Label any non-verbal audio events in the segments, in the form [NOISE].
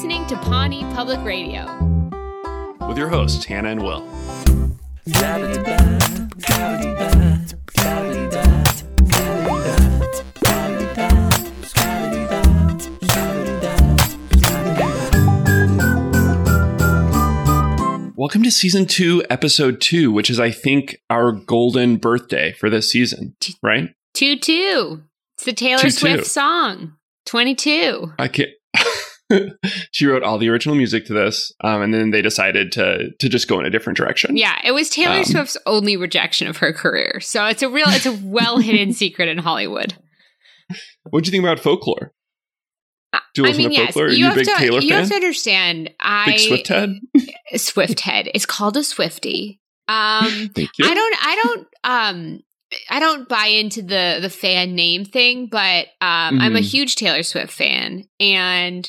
listening to Pawnee Public Radio. With your hosts, Hannah and Will. Welcome to season two, episode two, which is, I think, our golden birthday for this season, right? 2 2. It's the Taylor 2-2. Swift song. 22. I can't. [LAUGHS] she wrote all the original music to this, um, and then they decided to to just go in a different direction. Yeah, it was Taylor Um, Swift's only rejection of her career. So it's a real, it's a well hidden [LAUGHS] secret in Hollywood. What do you think about folklore? Do you I mean, to yes, folklore? Are you you a have big to, Taylor you fan? have to understand. I big Swift head? [LAUGHS] Swift head. It's called a Swifty. Um, Thank you. I don't I don't um I don't buy into the the fan name thing, but um I'm a Mhm. huge Taylor Swift fan and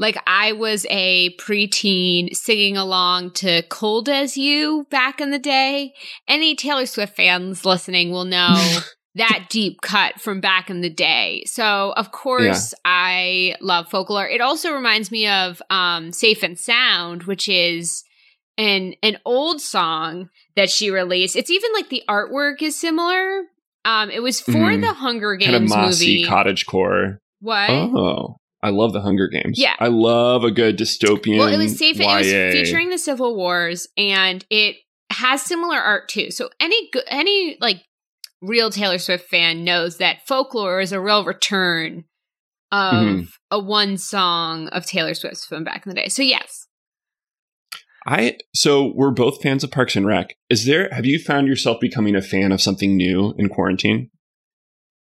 like I was a preteen singing along to Cold as You back in the day. Any Taylor Swift fans listening will know [LAUGHS] that deep cut from back in the day. So of course I love folklore. It also reminds me of um Safe and Sound, which is an an old song that she released. It's even like the artwork is similar. Um it was for Mhm. the Hunger Games kind of mossy movie. cottage core. what? Oh, I love the Hunger Games. Yeah. I love a good dystopian. Well, it was safe. It was featuring the Civil Wars, and it has similar art too. So any any like real Taylor Swift fan knows that folklore is a real return of Mhm. a one song of Taylor Swift's from back in the day. So yes, I so we're both fans of Parks and Rec. Is there? Have you found yourself becoming a fan of something new in quarantine?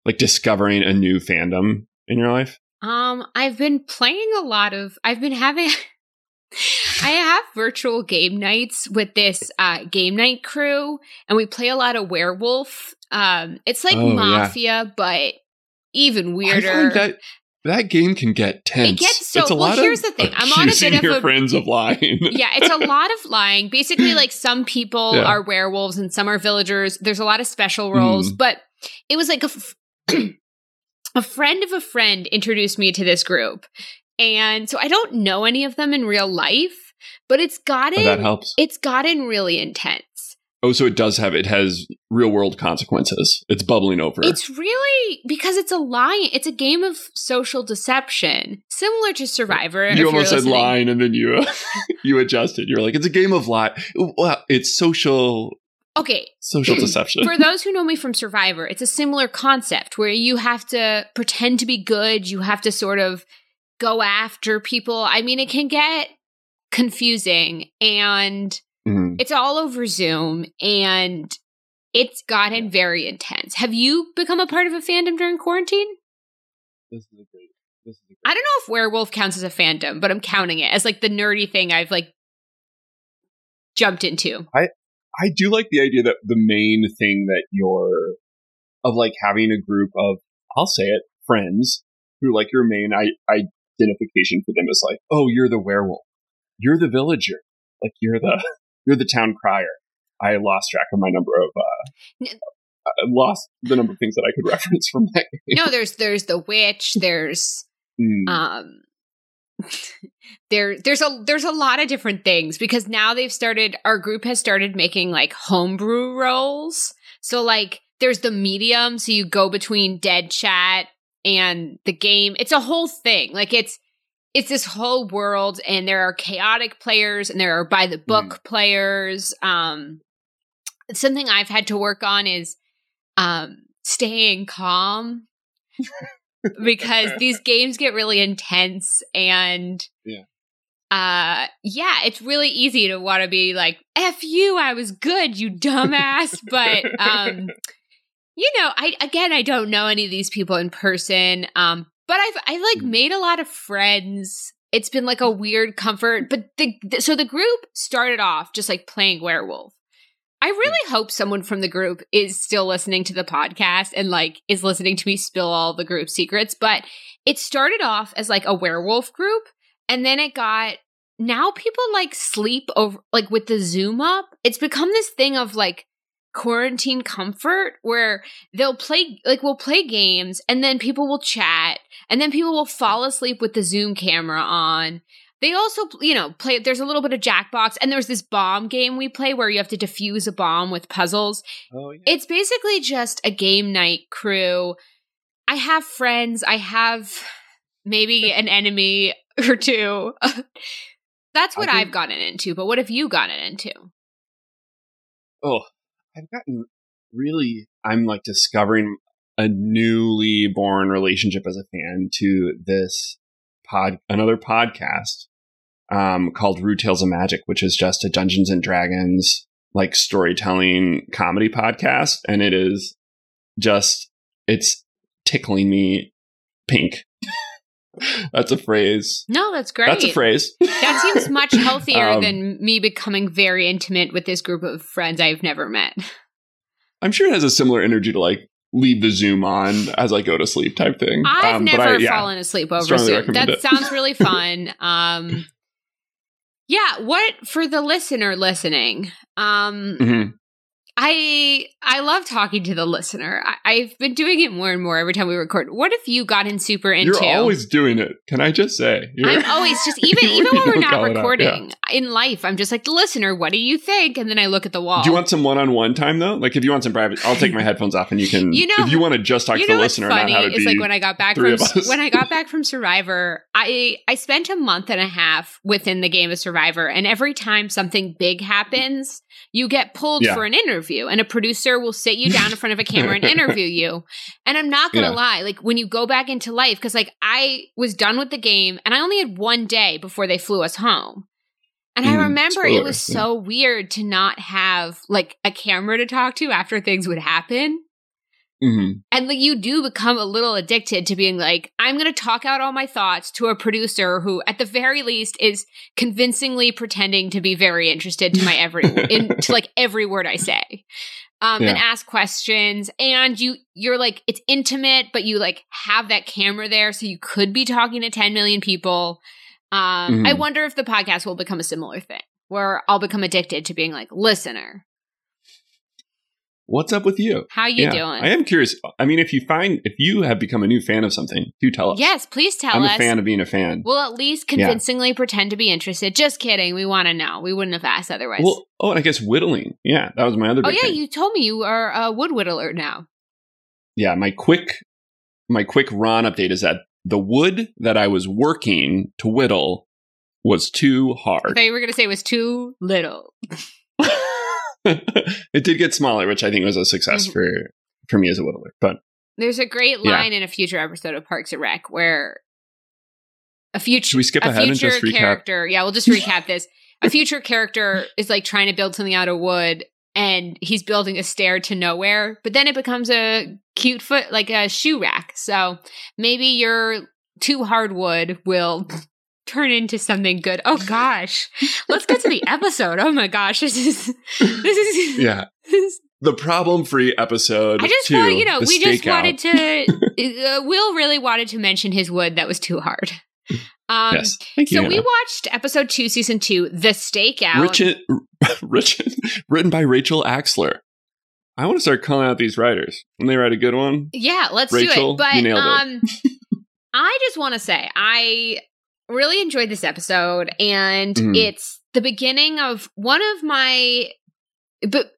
Like discovering a new fandom in your life? Um, I've been playing a lot of. I've been having. [LAUGHS] I have virtual game nights with this uh, game night crew, and we play a lot of werewolf. Um, it's like Oh, yeah. mafia, but even weirder. that that game can get tense. It gets so- it's a well, lot here's of the thing. I'm on a bit of your a- friends of lying. [LAUGHS] yeah, it's a [LAUGHS] lot of lying. Basically, like some people Yeah. are werewolves and some are villagers. There's a lot of special roles, Mhm. but it was like a f- [CLEARS THROAT] a friend of a friend introduced me to this group, and so I don't know any of them in real life, but it's Oh, gotten that helps. it's gotten really intense. Oh, so it does have it has real world consequences. It's bubbling over. It's really because it's a lie. It's a game of social deception, similar to Survivor. you almost said lying and then you [LAUGHS] you adjusted. You're like, it's a game of lie. Well, it's social Okay, social [CLEARS THROAT] deception. for those who know me from Survivor, it's a similar concept where you have to pretend to be good. You have to sort of go after people. I mean, it can get confusing and Mhm. it's all over Zoom and it's gotten very intense. Have you become a part of a fandom during quarantine? This is a great. This is a great. I don't know if werewolf counts as a fandom, but I'm counting it as like the nerdy thing I've like jumped into. I do like the idea that the main thing that you're of like having a group of I'll say it friends who like your main I, identification for them is like oh you're the werewolf you're the villager like you're the [LAUGHS] you're the town crier I lost track of my number of uh I lost the number of things that I could [LAUGHS] reference from that game. No, there's there's the witch, there's Mm. um [LAUGHS] there there's a there's a lot of different things because now they've started our group has started making like homebrew roles. So like there's the medium so you go between dead chat and the game. It's a whole thing. Like it's it's this whole world and there are chaotic players and there are by the book players. Um something i've had to work on is um staying calm [LAUGHS] because [LAUGHS] these games get really intense and Yeah. uh yeah it's really easy to want to be like f you i was good you dumbass [LAUGHS] but um you know i again i don't know any of these people in person um but i've i've like Mm. made a lot of friends it's been like a weird comfort but the, the so the group started off just like playing werewolf I really hope someone from the group is still listening to the podcast and like is listening to me spill all the group secrets. But it started off as like a werewolf group and then it got now people like sleep over like with the zoom up. It's become this thing of like quarantine comfort where they'll play like we'll play games and then people will chat and then people will fall asleep with the Zoom camera on. They also, you know, play there's a little bit of Jackbox and there's this bomb game we play where you have to defuse a bomb with puzzles. Oh yeah. It's basically just a game night crew. I have friends, I have maybe [LAUGHS] an enemy or two. [LAUGHS] That's what I've gotten into, but what have you gotten into? oh, I've gotten really. I'm like discovering a newly born relationship as a fan to this pod, another podcast, um, called Rude Tales of Magic, which is just a Dungeons and Dragons like storytelling comedy podcast, and it is just it's tickling me pink. [LAUGHS] That's a phrase. No, that's great. That's a phrase. That seems [LAUGHS] much healthier Um, than me becoming very intimate with this group of friends I've never met. [LAUGHS] I'm sure it has a similar energy to like leave the Zoom on as I go to sleep type thing. I've Um, never I- yeah. fallen asleep over Zoom. That it. sounds really fun. Um, yeah, what for the listener listening? Um, Mhm. I I love talking to the listener. I, I've been doing it more and more every time we record. What if you got in super into? You're always doing it. Can I just say? You're- I'm always just [LAUGHS] even even when we're not call it out, recording in life. I'm just like the listener. What do you think? And then I look at the wall. Do you want some one-on-one time though? Like if you want some private, I'll take my [LAUGHS] headphones off and you can. You know- if you want to just talk to the listener, funny not have is be. like when I got back from when I got back [LAUGHS] from Survivor, I I spent a month and a half within the game of Survivor, and every time something big happens, you get pulled Yeah. for an interview, and a producer will sit you down in front of a camera and interview [LAUGHS] you. And I'm not gonna Yeah. lie, like when you go back into life, because like I was done with the game, and I only had one day before they flew us home. And I Mm, remember it was yeah. so weird to not have like a camera to talk to after things would happen. Mhm. And like you do become a little addicted to being like, I'm going to talk out all my thoughts to a producer who, at the very least, is convincingly pretending to be very interested to my every [LAUGHS] in to like every word I say. Um, and ask questions, and you you're like it's intimate, but you like have that camera there, so you could be talking to 10 million people. Um, I Mhm. wonder if the podcast will become a similar thing, where I'll become addicted to being like listener. What's up with you? How you Yeah, doing? I am curious. I mean, if you find if you have become a new fan of something, do tell us. yes, please tell us. I'm a fan of being a fan. We'll at least convincingly pretend to be interested. Just kidding. We want to know. We wouldn't have asked otherwise. Well, oh, and I guess whittling. Yeah, that was my other. oh yeah, thing. you told me you are a wood whittler now. yeah. My quick, my quick Ron update is that the wood that I was working to whittle was too I hard. thought you were going to say it was too little. [LAUGHS] [LAUGHS] it did get smaller, which I think was a success Mhm. for for me as a whittler. But There's a great Yeah. line in a future episode of Parks and Rec where a future Should we skip ahead and just recap? character. Yeah, we'll just [LAUGHS] recap this. A future character is like trying to build something out of wood and he's building a stair to nowhere, but then it becomes a cute foot like a shoe rack. So maybe your too hard wood will turn into something good. Oh gosh. Let's get to the episode. Oh my gosh. This is this is yeah, this is the problem free episode. I just two, want you know we just stakeout. wanted to. [LAUGHS] uh, Will really wanted to mention his wood that was too hard. Um, yes, thank you. So we watched episode two, season two, the stakeout. Richard, [LAUGHS] Richard, written by Rachel Axler. I want to start calling out these writers. When they write a good one, Yeah, let's Rachel, do it. But you nailed it. um, I just want to say I really enjoyed this episode, and Mhm. it's the beginning of one of my. But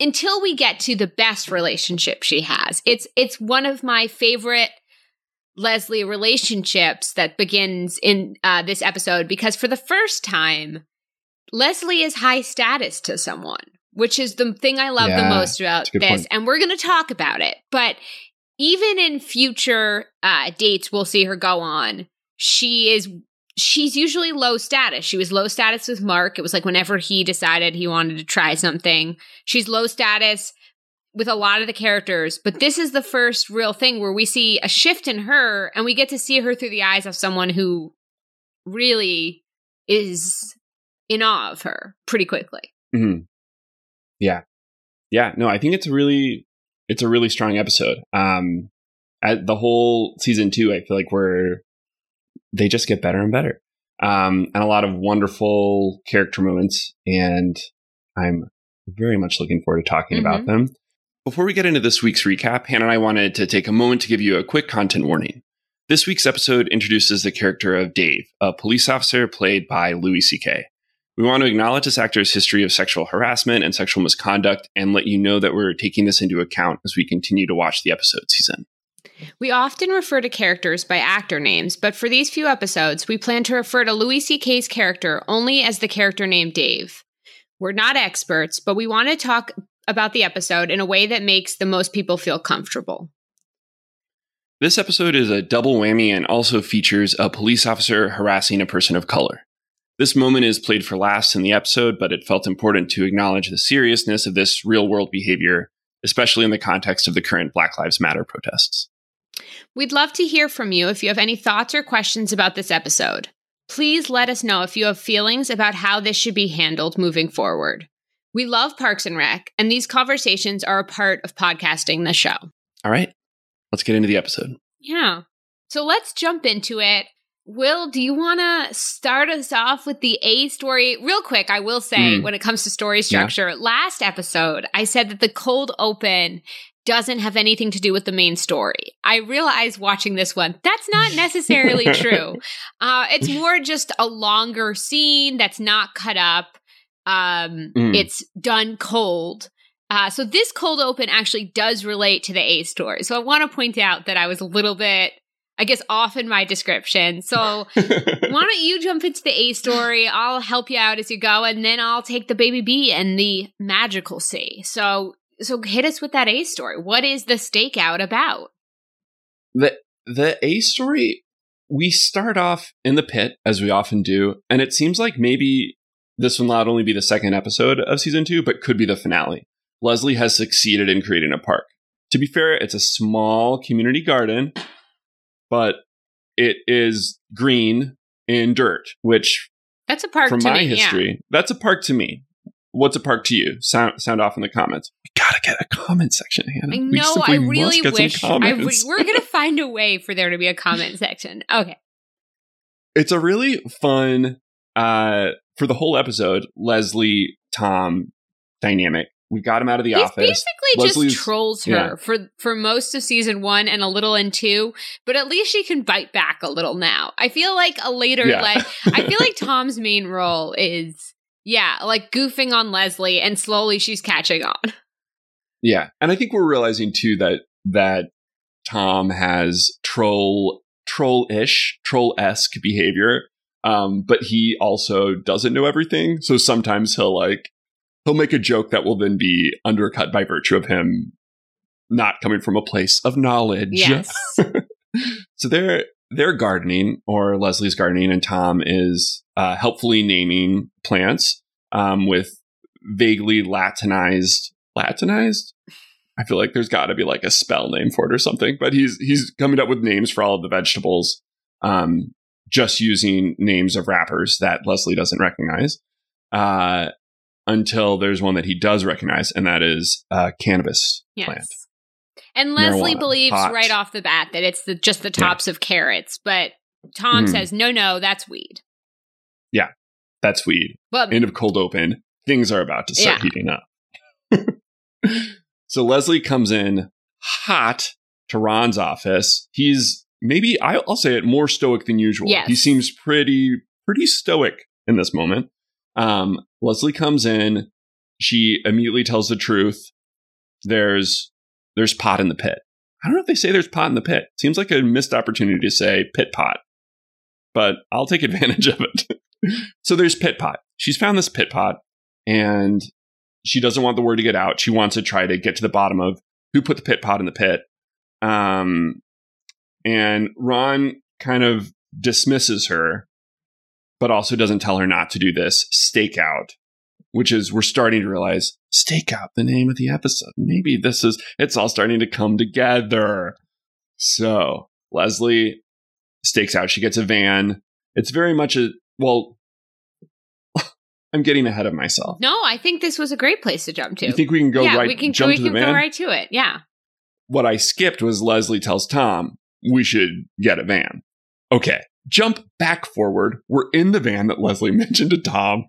until we get to the best relationship she has, it's it's one of my favorite Leslie relationships that begins in uh, this episode because for the first time, Leslie is high status to someone, which is the thing I love the most about this. point. And we're going to talk about it. But even in future uh, dates we'll see her go on, she is. She's usually low status. She was low status with Mark. It was like whenever he decided he wanted to try something. She's low status with a lot of the characters, but this is the first real thing where we see a shift in her and we get to see her through the eyes of someone who really is in awe of her pretty quickly. hmm yeah, yeah. No, I think it's really, it's a really strong episode. Um, at the whole season two, I feel like we're they just get better and better, um, and a lot of wonderful character moments. And I'm Very much looking forward to talking mm-hmm. about them. Before we get into this week's recap, Hannah and I wanted to take a moment to give you a quick content warning. This week's episode introduces the character of Dave, a police officer played by Louis C.K. We want to acknowledge this actor's history of sexual harassment and sexual misconduct and let you know that we're taking this into account as we continue to watch the episode season. We often refer to characters by actor names, but for these few episodes, we plan to refer to Louis C.K.'s character only as the character named Dave. We're not experts, but we want to talk about the episode in a way that makes the most people feel comfortable. This episode is a double whammy and also features a police officer harassing a person of color. This moment is played for last in the episode, but it felt important to acknowledge the seriousness of this real world behavior, especially in the context of the current Black Lives Matter protests. We'd love to hear from you if you have any thoughts or questions about this episode. Please let us know if you have feelings about how this should be handled moving forward. We love Parks and Rec, and these conversations are a part of podcasting the show. All right, let's get into the episode. Yeah. So let's jump into it. Will, do you want to start us off with the A story? Real quick, I will say, mm. when it comes to story structure, yeah. last episode, I said that the cold open doesn't have anything to do with the main story. I realize watching this one, that's not [LAUGHS] necessarily true. Uh, it's more just a longer scene that's not cut up. Um, mm. It's done cold. Uh, so this cold open actually does relate to the A story. So I want to point out that I was a little bit, I guess, off in my description. So [LAUGHS] why don't you jump into the A story? I'll help you out as you go, and then I'll take the baby B and the magical C. So so hit us with that A story. What is the stakeout about? The the A story we start off in the pit as we often do, and it seems like maybe this will not only be the second episode of season 2 but could be the finale. Leslie has succeeded in creating a park. To be fair, it's a small community garden, but it is green in dirt, which that's a park from my me, history. Yeah. That's a park to me. What's a park to you? Sound sound off in the comments. We gotta get a comment section, Hannah. I know. I really wish. I re- we're gonna [LAUGHS] find a way for there to be a comment section. Okay. It's a really fun uh for the whole episode. Leslie Tom dynamic. We got him out of the He's office. Basically, Leslie's, just trolls her yeah. for for most of season one and a little in two. But at least she can bite back a little now. I feel like a later, yeah. like I feel like [LAUGHS] Tom's main role is yeah, like goofing on Leslie and slowly she's catching on. [LAUGHS] Yeah. And I think we're realizing too that that Tom has troll troll-ish, troll-esque behavior. Um, but he also doesn't know everything. So sometimes he'll like he'll make a joke that will then be undercut by virtue of him not coming from a place of knowledge. Yes. [LAUGHS] so they're they're gardening, or Leslie's gardening, and Tom is uh, helpfully naming plants um, with vaguely Latinized. Latinized? I feel like there's got to be like a spell name for it or something. But he's he's coming up with names for all of the vegetables, um, just using names of rappers that Leslie doesn't recognize. Uh, until there's one that he does recognize, and that is a cannabis yes. plant. And Leslie Marijuana, believes pot. right off the bat that it's the, just the tops yeah. of carrots, but Tom mm. says, no, no, that's weed. Yeah, that's weed. Well, End of cold open. Things are about to start yeah. heating up. [LAUGHS] so Leslie comes in hot to Ron's office. He's maybe, I'll say it, more stoic than usual. Yes. He seems pretty, pretty stoic in this moment. Um, Leslie comes in. She immediately tells the truth. There's there's pot in the pit. I don't know if they say there's pot in the pit. Seems like a missed opportunity to say pit pot, but I'll take advantage of it. [LAUGHS] so there's pit pot. She's found this pit pot and she doesn't want the word to get out. She wants to try to get to the bottom of who put the pit pot in the pit. Um, and Ron kind of dismisses her, but also doesn't tell her not to do this stakeout which is we're starting to realize stakeout the name of the episode. Maybe this is it's all starting to come together. So Leslie stakes out. She gets a van. It's very much a well. I'm getting ahead of myself. No, I think this was a great place to jump to. You think we can go yeah, right? We can, jump we to can the van? go right to it. Yeah. What I skipped was Leslie tells Tom we should get a van. Okay, jump back forward. We're in the van that Leslie [LAUGHS] mentioned to Tom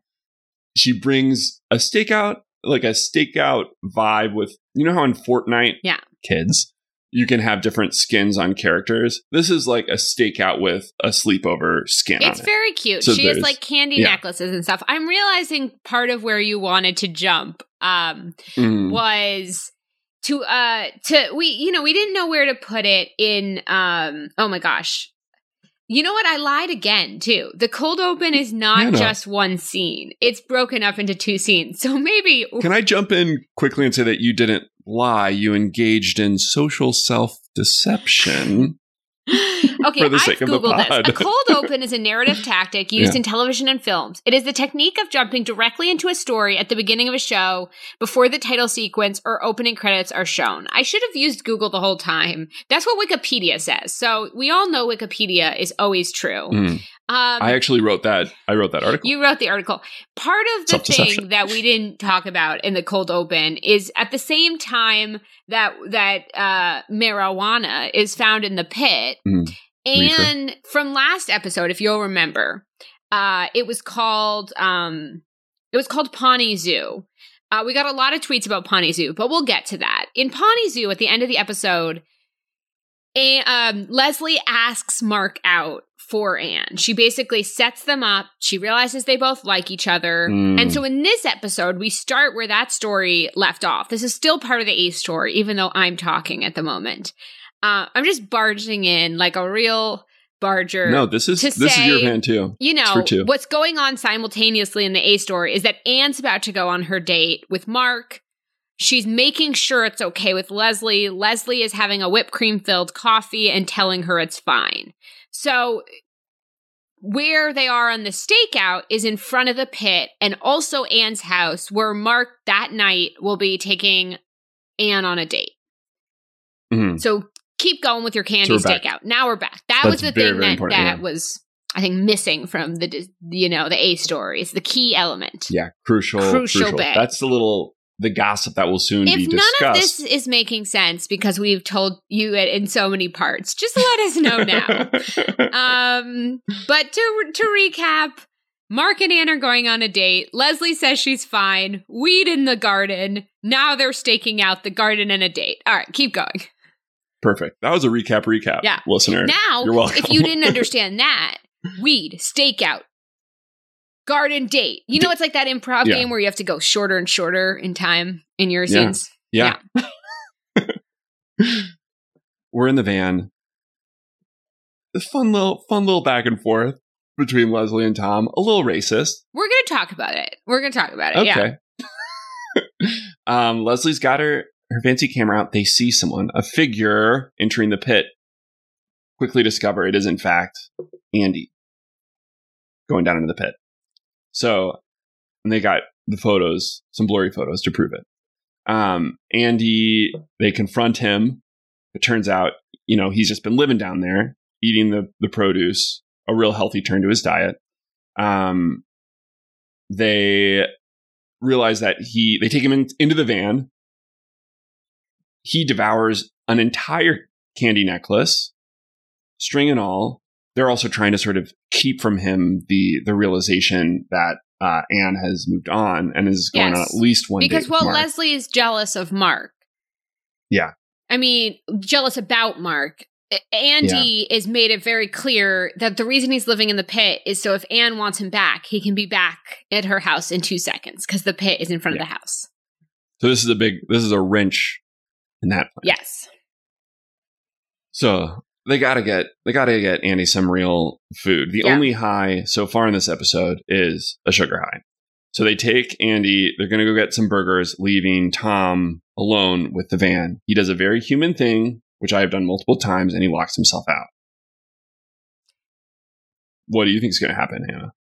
she brings a stakeout, like a stakeout vibe with you know how in Fortnite, Yeah. kids, you can have different skins on characters. This is like a stakeout with a sleepover skin. It's on it. very cute. So she has like candy yeah. necklaces and stuff. I'm realizing part of where you wanted to jump um Mm. was to uh to we you know we didn't know where to put it in um oh my gosh you know what i lied again too the cold open is not just one scene it's broken up into two scenes so maybe Can I jump in quickly and say that you didn't lie? You engaged in social self deception. [LAUGHS] okay, for the I've sake of the googled this. A cold open is a narrative tactic used Yeah. in television and films. It is the technique of jumping directly into a story at the beginning of a show before the title sequence or opening credits are shown. I should have used Google the whole time. That's what Wikipedia says. So we all know Wikipedia is always true. Mm. Um, I actually wrote that. I wrote that article. you wrote the article. Part of the thing that we didn't talk about in the cold open is at the same time that that uh, marijuana is found in the pit, Mm. Reefer. and from last episode, if you'll remember, uh, it was called um, it was called Pawnee Zoo. Uh, we got a lot of tweets about Pawnee Zoo, but we'll get to that. In Pawnee Zoo, at the end of the episode, a, um, Leslie asks Mark out for Anne. She basically sets them up. She realizes they both like each other. Mm. And so in this episode, we start where that story left off. This is still part of the A story, even though I'm talking at the moment. Uh, I'm just barging in like a real barger. no, this is this is your say- van too. You know, what's going on simultaneously in the A story is that Anne's about to go on her date with Mark. She's making sure it's okay with Leslie. Leslie is having a whipped cream filled coffee and telling her it's fine. So, where they are on the stakeout is in front of the pit and also Anne's house, where Mark that night will be taking Anne on a date. Mhm. So, keep going with your candy So stakeout. Now we're back. That That's was the very, thing very that, that yeah. was, I think, missing from the you know the A story. It's the key element. Yeah, crucial. Crucial bit. That's the little the gossip that will soon If be none of this is making sense because we've told you it in so many parts, just let us know now. [LAUGHS] um, but to to recap, Mark and Anne are going on a date. Leslie says she's fine. Weed in the garden. Now they're staking out the garden and a date. All right, keep going. Perfect. That was a recap. Recap. Yeah. listener. Now, You're welcome. if you didn't [LAUGHS] understand that, weed, stakeout, garden date. You know, it's like that improv Yeah. game where you have to go shorter and shorter in time in your Yeah. scenes. yeah. [LAUGHS] We're in the van. The fun little fun little back and forth between Leslie and Tom. A little racist. We're going to talk about it. We're going to talk about it. Yeah. Okay. [LAUGHS] um, Leslie's got her her fancy camera out. They see someone, a figure entering the pit. Quickly discover it is in fact Andy going down into the pit. So, and they got the photos, some blurry photos to prove it. Um, Andy, they confront him. It turns out, you know, he's just been living down there, eating the the produce, a real healthy turn to his diet. Um, they realize that he they take him in, into the van. He devours an entire candy necklace, string and all. They're also trying to sort of keep from him the the realization that uh, Anne has moved on and is going on at least one Because, well. Leslie is jealous of Mark. Yeah. I mean, jealous about Mark. Andy is made it very clear that the reason he's living in the pit is so if Anne wants him back, he can be back at her house in two seconds because the pit is in front of the house. so this is a big this is a wrench in that plan. Yes. So they gotta get they gotta get Andy some real food. The Yeah. only high so far in this episode is a sugar high. So they take Andy, they're gonna go get some burgers, leaving Tom alone with the van. He does a very human thing, which I have done multiple times, and he locks himself out. What do you think is gonna happen, Hannah?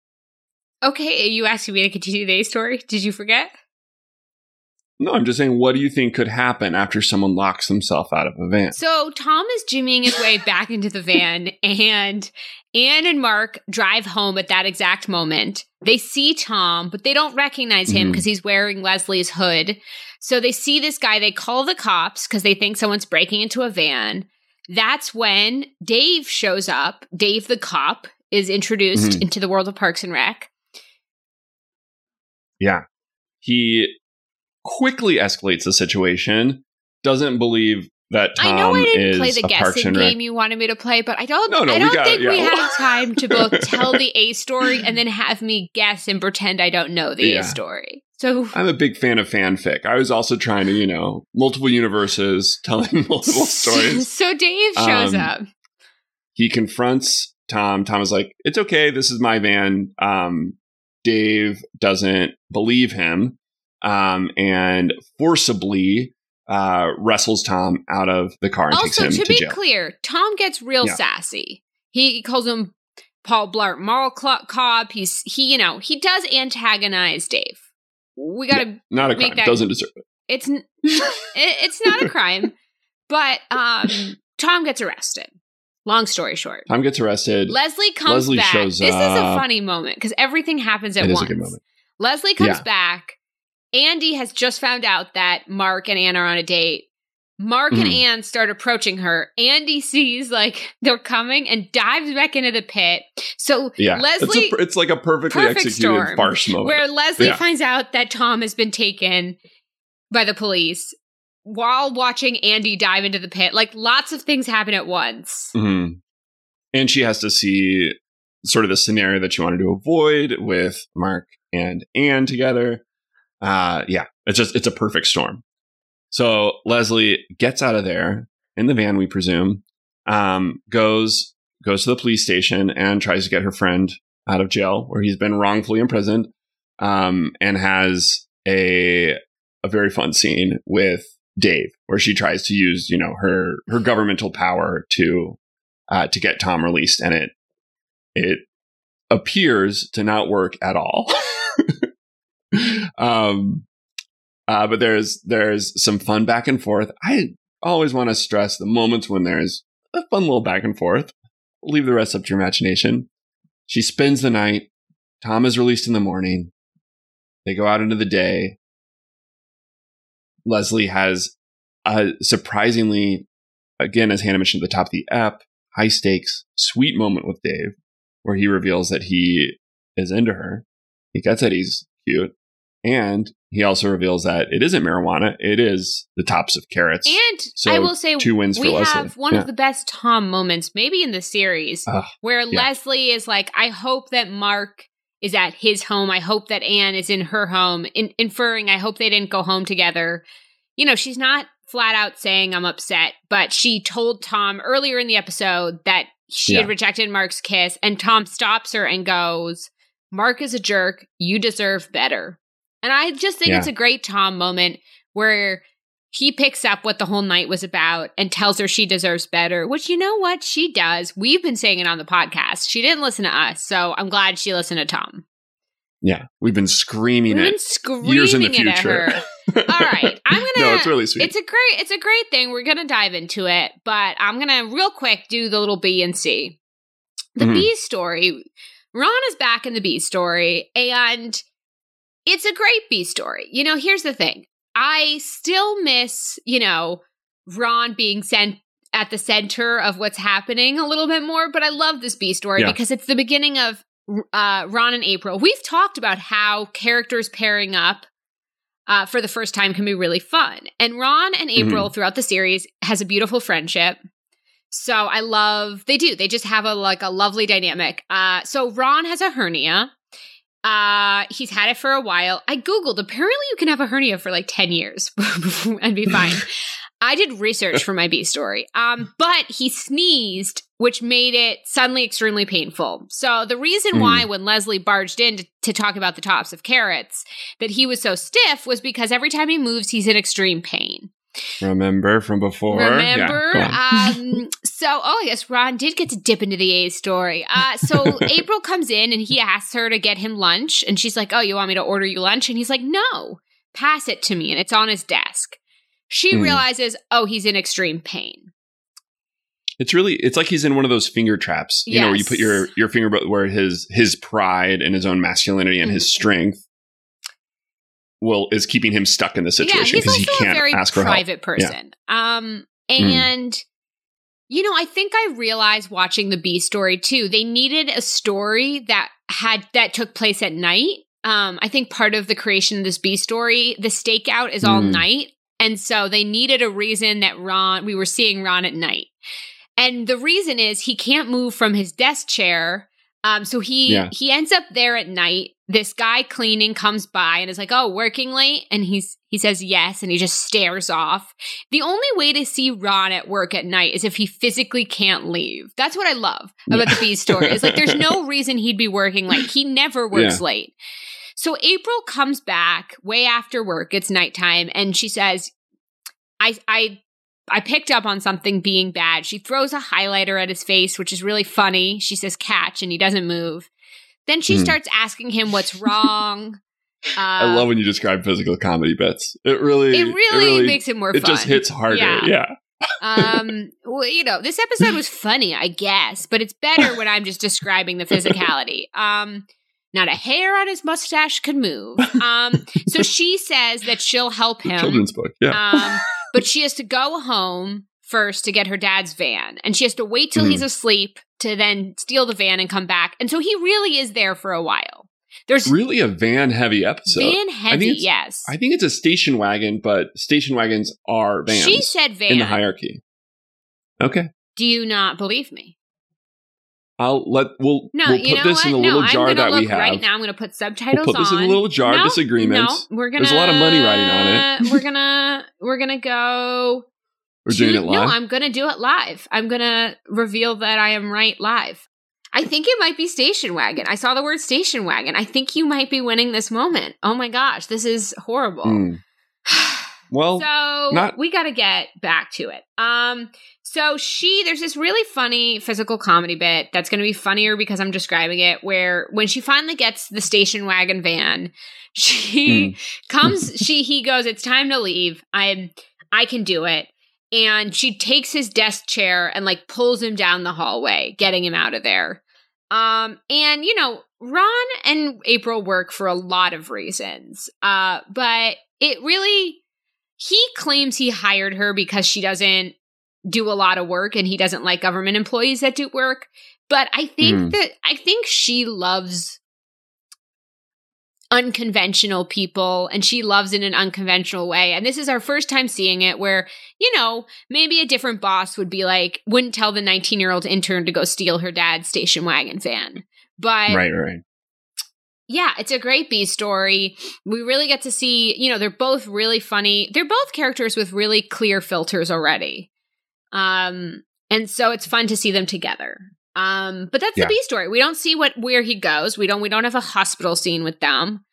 Okay, you asking me to continue the A story? Did you forget? No, I'm just saying, what do you think could happen after someone locks themselves out of a van? So Tom is jimmying his way back into the van, and Anne and Mark drive home at that exact moment. They see Tom, but they don't recognize him because he's wearing Leslie's hood. So they see this guy. They call the cops because they think someone's breaking into a van. That's when Dave shows up. Dave, the cop, is introduced Mhm. into the world of Parks and Rec. Yeah. He quickly escalates the situation. Doesn't believe that Tom I know I didn't play the guessing game you wanted me to play, but I don't. No, no, I don't got- think we yeah. have time to both [LAUGHS] tell the A story and then have me guess and pretend I don't know the Yeah. A story. So I'm a big fan of fanfic. I was also trying to, you know, multiple universes [LAUGHS] telling multiple [LAUGHS] stories. So Dave shows Um, up. he confronts Tom. Tom is like, "It's okay. This is my van." Um, Dave doesn't believe him, um, and forcibly uh, wrestles Tom out of the car and takes Also, him to to, be jail. clear, Tom gets real Yeah. sassy. He calls him Paul Blart Mall Cop. He's he, you know, he does antagonize Dave. We got to. Not a make crime. that- Doesn't deserve it. It's [LAUGHS] it, it's not a crime, but um, Tom gets arrested. Long story short, Tom gets arrested. Leslie comes Leslie back. this is a funny moment because everything happens at It is once. a good moment. Leslie comes Yeah. back. Andy has just found out that Mark and Anne are on a date. Mark and Mhm. Anne start approaching her. Andy [LAUGHS] sees like they're coming and dives back into the pit. So Yeah, Leslie, it's, a, it's like a perfectly Perfect executed farce moment. where Leslie Yeah. finds out that Tom has been taken by the police while watching Andy dive into the pit. Like lots of things happen at once. Mhm. And she has to see sort of the scenario that she wanted to avoid with Mark and Anne together. Uh, yeah, it's just it's a perfect storm. So Leslie gets out of there in the van, we presume. Um, goes goes to the police station and tries to get her friend out of jail, where he's been wrongfully imprisoned. Um, and has a a very fun scene with Dave, where she tries to use you know her her governmental power to uh, to get Tom released, and it it appears to not work at all. [LAUGHS] [LAUGHS] um, uh, but there's there's some fun back and forth. I always want to stress the moments when there's a fun little back and forth. Leave the rest up to your imagination. She spends the night. Tom is released in the morning. They go out into the day. Leslie has a surprisingly, again, as Hannah mentioned at the top of the app, high stakes, sweet moment with Dave, where he reveals that he is into her. He gets that he's cute. And he also reveals that it isn't marijuana, it is the tops of carrots. And So, I will say two wins for we Leslie. have one Yeah. of the best Tom moments, maybe in the series, Ugh, where yeah. Leslie is like, I hope that Mark is at his home. I hope that Anne is in her home, in- inferring, I hope they didn't go home together. You know, she's not flat out saying I'm upset, but she told Tom earlier in the episode that she Yeah. had rejected Mark's kiss, and Tom stops her and goes, Mark is a jerk. You deserve better. And I just think Yeah. it's a great Tom moment where he picks up what the whole night was about and tells her she deserves better, which you know what? She does. We've been saying it on the podcast. She didn't listen to us, so I'm glad she listened to Tom. yeah, we've been screaming We've been it screaming years in the future. All right, I'm [LAUGHS] gonna. no, it's really sweet. It's a great. It's a great thing. We're gonna dive into it, but I'm gonna real quick do the little B and C. The Mhm. B story. Ron is back in the B story, and it's a great B story. You know, here's the thing. I still miss, you know, Ron being sent at the center of what's happening a little bit more, but I love this B story Yeah. because it's the beginning of uh, Ron and April. We've talked about how characters pairing up uh, for the first time can be really fun. And Ron and April throughout the series has a beautiful friendship. So I love they do. They just have a like a lovely dynamic. Uh so Ron has a hernia. Uh he's had it for a while. I googled apparently you can have a hernia for like 10 years [LAUGHS] and be [LAUGHS] fine. I did research for my B story. Um but he sneezed which made it suddenly extremely painful. So the reason Mm. why when Leslie barged in to, to talk about the tops of carrots that he was so stiff was because every time he moves he's in extreme pain. Remember from before? Remember? on. um, so, oh, yes, Ron did get to dip into the A story. Uh, so, [LAUGHS] April comes in and he asks her to get him lunch. And she's like, Oh, you want me to order you lunch? And he's like, No, pass it to me. And it's on his desk. She Hmm. realizes, Oh, he's in extreme pain. It's really it's like he's in one of those finger traps. You know, where you put your your finger but where his his pride and his own masculinity and his Mhm. strength will is keeping him stuck in the situation yeah, because he can't a very ask for help. private person. Um, and you know, I think I realized watching the B story too. They needed a story that had that took place at night um, I think part of the creation of this B story, the stakeout is all Mm. night. And so they needed a reason that Ron, we were seeing Ron at night. And the reason is he can't move from his desk chair. Um, so he Yeah. he ends up there at night. This guy cleaning comes by and is like, "Oh, working late?" And he's he says yes, and he just stares off. The only way to see Ron at work at night is if he physically can't leave. That's what I love about the B story. It's like there's no [LAUGHS] reason he'd be working late. He never works late. So April comes back way after work. It's nighttime, and she says, "I I." I picked up on something being bad. She throws a highlighter at his face, which is really funny. She says catch and he doesn't move. Then she Hmm. starts asking him what's [LAUGHS] wrong. Uh, I love when you describe physical comedy bits. It really, it really, makes it more it fun. just hits harder. Yeah. Yeah. um [LAUGHS] well, you know this episode was funny i guess but it's better when i'm just describing the physicality um not a hair on his mustache could move um so she says that she'll help him Children's book. Yeah. um but she has to go home first to get her dad's van and she has to wait till Mhm. he's asleep to then steal the van and come back and so he really is there for a while there's really a van heavy episode. van heavy it's- yes I think it's a station wagon, but station wagons are vans she said van in the hierarchy. Okay. do you not believe me I'll let we'll No, we'll put this what? in the no, little jar that we have. right now. I'm gonna put subtitles We'll put this on. in a little jar no, disagreements. No, we're gonna. There's a lot of money riding on it. [LAUGHS] we're gonna. We're gonna go. We're to- doing it live. No, I'm gonna do it live. I'm gonna reveal that I am right live. I think it might be station wagon. I saw the word station wagon. I think you might be winning this moment. Oh my gosh, this is horrible. Hmm. [SIGHS] Well, so not- we got to get back to it. Um, so she, there's this really funny physical comedy bit that's going to be funnier because I'm describing it. Where when she finally gets the station wagon van, [LAUGHS] she Hmm. comes. she he goes. It's time to leave. I'm. I can do it. And she takes his desk chair and like pulls him down the hallway, getting him out of there. Um, and you know, Ron and April work for a lot of reasons. Uh, but it really he claims he hired her because she doesn't do a lot of work and he doesn't like government employees that do work. But I think Hmm. that I think she loves unconventional people and she loves in an unconventional way. And this is our first time seeing it where, you know, maybe a different boss would be like, wouldn't tell the 19 year old intern to go steal her dad's station wagon van. But right, right. yeah, it's a great B story. We really get to see, you know, they're both really funny. They're both characters with really clear filters already. Um, and so it's fun to see them together. Um, but that's Yeah. the B story. We don't see what where he goes. We don't we don't have a hospital scene with them.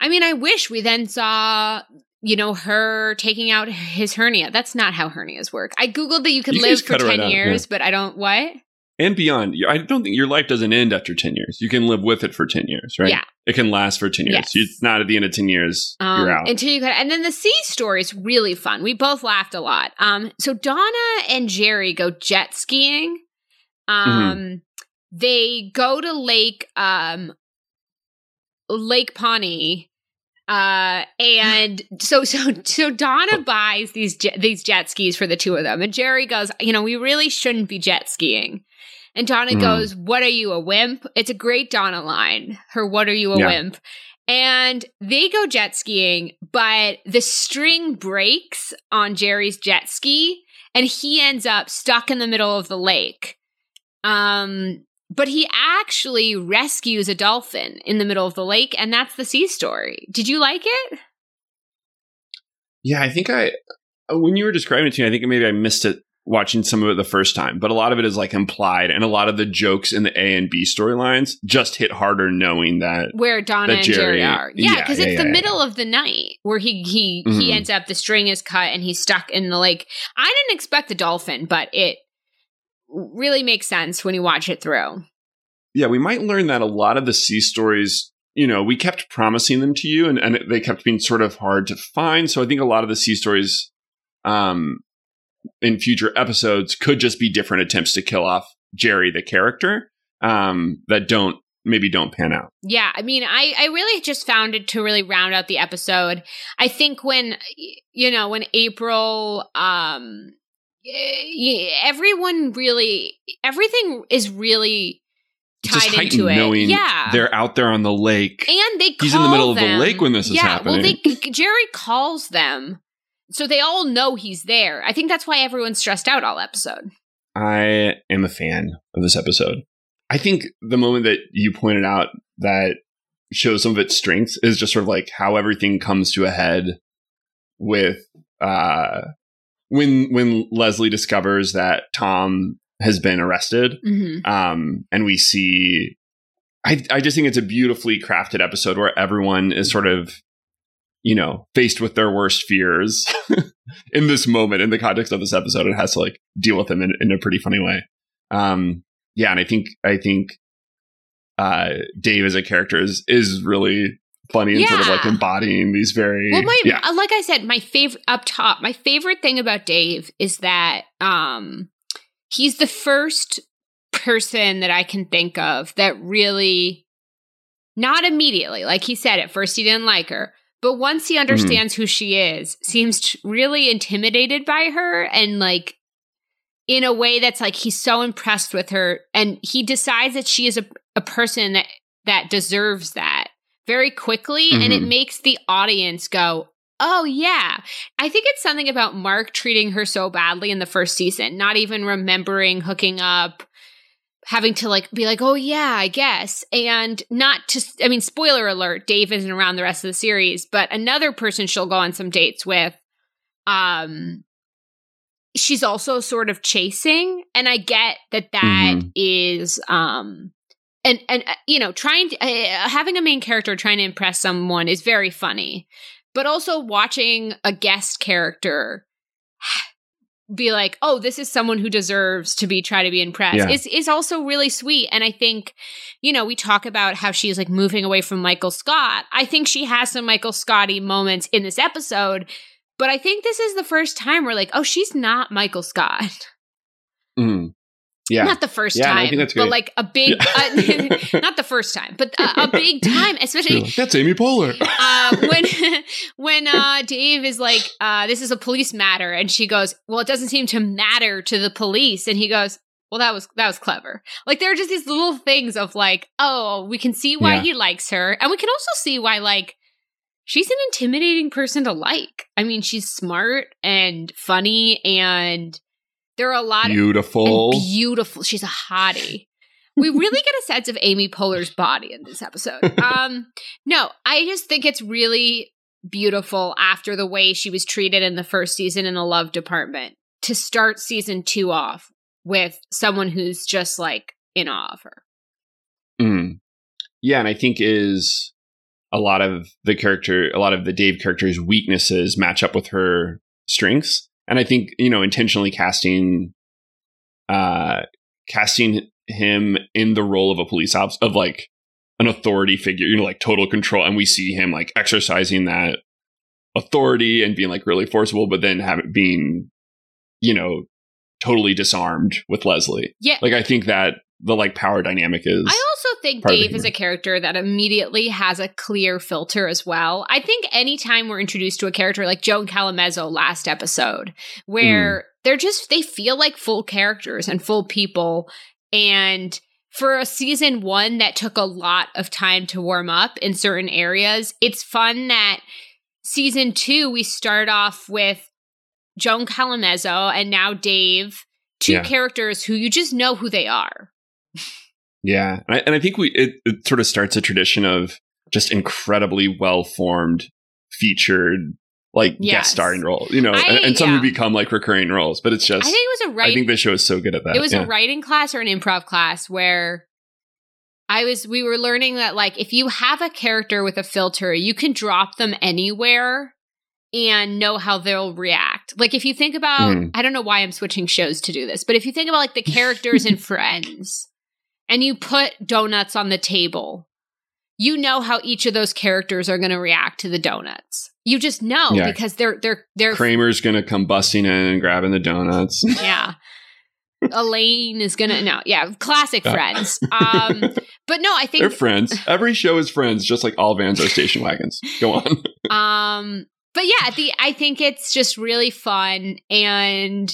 I mean, I wish we then saw you know her taking out his hernia. That's not how hernias work. I googled that you could You can live for it right 10 out, years, but I don't what? And beyond, I don't think your life doesn't end after 10 years. You can live with it for 10 years, right? Yeah. It can last for 10 years. Yes. It's not at the end of 10 years, Um, you're out. Until you could, and then the C story is really fun. We both laughed a lot. Um, so Donna and Jerry go jet skiing. Um, Mm-hmm. they go to Lake um, Lake Pawnee. Uh, and [LAUGHS] so so so Donna buys these jet, these jet skis for the two of them, and Jerry goes, you know, we really shouldn't be jet skiing. And Donna Mhm. goes, "What are you a wimp?" It's a great Donna line. Her "What are you a Yeah. wimp?" And they go jet skiing, but the string breaks on Jerry's jet ski, and he ends up stuck in the middle of the lake. Um, but he actually rescues a dolphin in the middle of the lake, and that's the C story. Did you like it? yeah, I think I, when you were describing it to me, I think maybe I missed it watching some of it the first time, but a lot of it is like implied, and a lot of the jokes in the A and B storylines just hit harder knowing that. Where Donna That and Jerry, Jerry- are, yeah, yeah, because yeah, it's yeah, the yeah. middle of the night where he he Mhm. he ends up the string is cut and he's stuck in the lake. I didn't expect the dolphin, but it really makes sense when you watch it through. Yeah, we might learn that a lot of the C stories, you know, we kept promising them to you and, and they kept being sort of hard to find. So I think a lot of the C stories um, in future episodes could just be different attempts to kill off Jerry, the character, um, that don't maybe don't pan out. Yeah, I mean, I I really just found it to really round out the episode. I think when you know when April, um, everyone really everything is really tied into it. knowing yeah. they're out there on the lake. and they He's in the middle of the lake when this is yeah, Well, they Jerry calls them. So they all know he's there. I think that's why everyone's stressed out all episode. I am a fan of this episode. I think the moment that you pointed out that shows some of its strengths is just sort of like how everything comes to a head with uh when when Leslie discovers that Tom has been arrested Mm-hmm. um and we see I I just think it's a beautifully crafted episode where everyone is sort of you know faced with their worst fears [LAUGHS] in this moment in the context of this episode it has to like deal with them in, in a pretty funny way um yeah and i think i think uh dave as a character is is really funny and sort of like embodying these very Well, my yeah. uh, like I said, my favorite up top, my favorite thing about Dave is that um he's the first person that I can think of that really not immediately, like he said at first he didn't like her, but once he understands who she is, seems really intimidated by her and like in a way that's like he's so impressed with her and he decides that she is a, a person that that deserves that very quickly and it Mhm. makes the audience go oh yeah i think it's something about mark treating her so badly in the first season not even remembering hooking up having to like be like oh yeah i guess and not to i mean spoiler alert dave isn't around the rest of the series but another person she'll go on some dates with um she's also sort of chasing and i get that that Mhm. is um and and uh, you know trying to uh, having a main character trying to impress someone is very funny but also watching a guest character [SIGHS] be like oh this is someone who deserves to be try to be impressed Yeah. is is also really sweet and i think you know we talk about how she's like moving away from michael scott i think she has some michael scotty moments in this episode but i think this is the first time we're like oh she's not michael scott Mhm. Yeah not the first Yeah, time, that's but like a [LAUGHS] big, uh, [LAUGHS] not the first time, but a, a big [LAUGHS] time, especially like, that's amy poehler uh, when when uh, Dave is like, uh, "This is a police matter," and she goes, "Well, it doesn't seem to matter to the police," and he goes. Well, that was that was clever. Like there are just these little things of like, oh, we can see why Yeah. he likes her, and we can also see why like she's an intimidating person to like. I mean, she's smart and funny, and there are a lot of beautiful beautiful. She's a hottie. We really get a sense of Amy Poehler's body in this episode. [LAUGHS] Um, no, I just think it's really beautiful after the way she was treated in the first season in the love department to start season two off with someone who's just like in awe of her. Mm. Yeah, and I think is a lot of the character, a lot of the Dave character's weaknesses match up with her strengths, and I think you know intentionally casting, uh, casting him in the role of a police officer of like an authority figure, you know, like total control, and we see him like exercising that authority and being like really forcible, but then having being, you know, totally disarmed with Leslie. Yeah. Like I think that the like power dynamic is. I also think part of the Dave is a character that immediately has a clear filter as well. I think anytime we're introduced to a character like Joan Calamezzo last episode, where Hmm. they're just they feel like full characters and full people. And for a season one that took a lot of time to warm up in certain areas, it's fun that season two we start off with Joan Calamezzo and now Dave, two Yeah. characters who you just know who they are. Yeah, and I, and I think we it, it sort of starts a tradition of just incredibly well formed, featured like Yes. guest starring roles. You know, I- and, and some yeah. who become like recurring roles. But it's just I think it was a right. I think the show is so good at that. it was yeah. a writing class or an improv class where I was we were learning that like if you have a character with a filter, you can drop them anywhere and know how they'll react. Like if you think about Mm. I don't know why I'm switching shows to do this, but if you think about like the characters in [LAUGHS] Friends and you put donuts on the table, you know how each of those characters are going to react to the donuts. You just know Yeah. because they're they're they're Kramer's gonna come busting in and grabbing the donuts. [LAUGHS] yeah. Elaine is gonna no, yeah, classic Yeah. friends. Um, [LAUGHS] but no, I think They're friends. Every show is friends, just like all vans are station wagons. Go on. um, but yeah, the I think it's just really fun and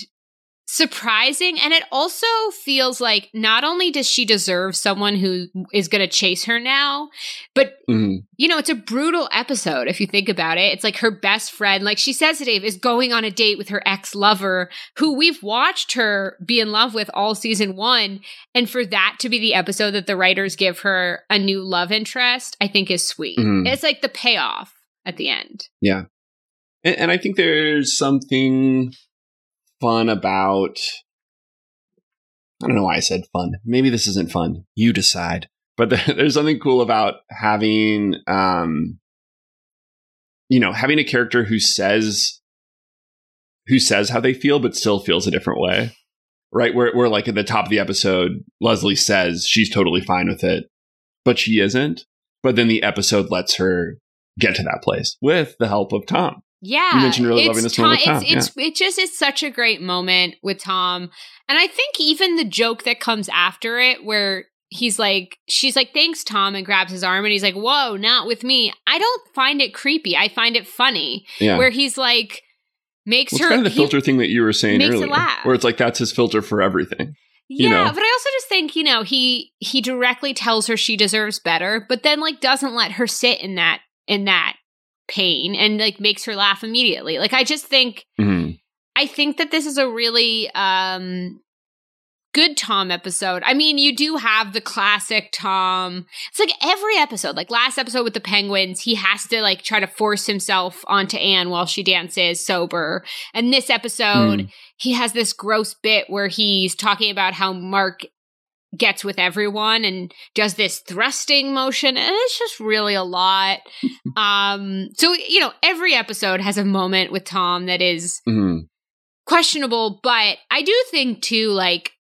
surprising. And it also feels like not only does she deserve someone who is going to chase her now but mm-hmm. you know it's a brutal episode if you think about it. It's like her best friend like she says to dave is going on a date with her ex-lover who we've watched her be in love with all season one. And for that to be the episode that the writers give her a new love interest i think is sweet. Mm-hmm. it's like the payoff at the end. Yeah. And, and i think there's something fun about I don't know why I said fun. Maybe this isn't fun. You decide. But [LAUGHS] there's something cool about having um you know, having a character who says who says how they feel but still feels a different way. Right? Where where like at the top of the episode, Leslie says she's totally fine with it, but she isn't. But then the episode lets her get to that place with the help of Tom. Yeah, you mentioned really loving this Tom, moment. Tom. It's, it's it just is such a great moment with Tom, and I think even the joke that comes after it, where he's like, she's like, "Thanks, Tom," and grabs his arm, and he's like, "Whoa, not with me." I don't find it creepy. I find it funny. Yeah. where he's like makes well, her kind of the filter thing that you were saying earlier, where it's like that's his filter for everything. Yeah, you know? but I also just think you know he he directly tells her she deserves better, but then like doesn't let her sit in that in that pain and like makes her laugh immediately. Like I just think mm-hmm. I think that this is a really um good Tom episode. I mean, you do have the classic Tom. It's like every episode, like last episode with the penguins, he has to like try to force himself onto Anne while she dances sober. And this episode, mm. he has this gross bit where he's talking about how Mark gets with everyone and does this thrusting motion and it's just really a lot [LAUGHS] um so you know every episode has a moment with tom that is mm-hmm. questionable but i do think too like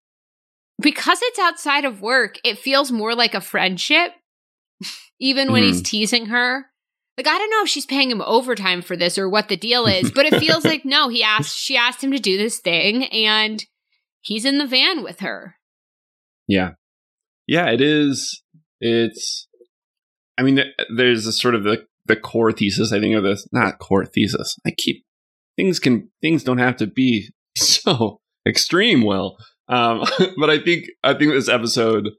because it's outside of work it feels more like a friendship [LAUGHS] even when mm-hmm. he's teasing her like i don't know if she's paying him overtime for this or what the deal is but it feels [LAUGHS] like no he asked she asked him to do this thing and he's in the van with her yeah. Yeah, it is. It's, I mean, there's a sort of the, the core thesis, I think, of this, not core thesis. I keep, things can, things don't have to be [LAUGHS] so extreme, well. Um, [LAUGHS] but I think, I think this episode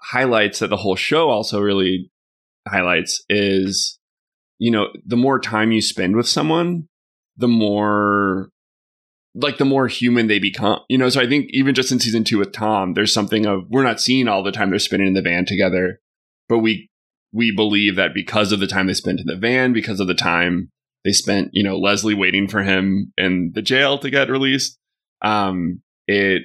highlights that the whole show also really highlights is, you know, the more time you spend with someone, the more like the more human they become. You know, so I think even just in season two with Tom, there's something of we're not seeing all the time they're spending in the van together, but we we believe that because of the time they spent in the van, because of the time they spent, you know, Leslie waiting for him in the jail to get released, um, it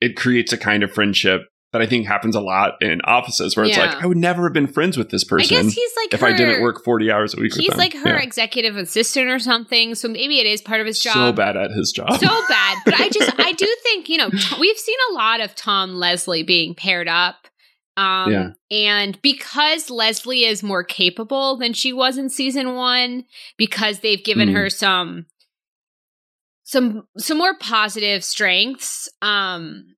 it creates a kind of friendship that I think happens a lot in offices where it's yeah. like I would never have been friends with this person. I guess he's like if her, I didn't work forty hours a week. He's like her yeah. executive assistant or something. So maybe it is part of his job. So bad at his job. So bad. But I just I do [LAUGHS] think you know we've seen a lot of Tom Leslie being paired up. Um, yeah. And because Leslie is more capable than she was in season one, because they've given mm. her some some some more positive strengths. Um,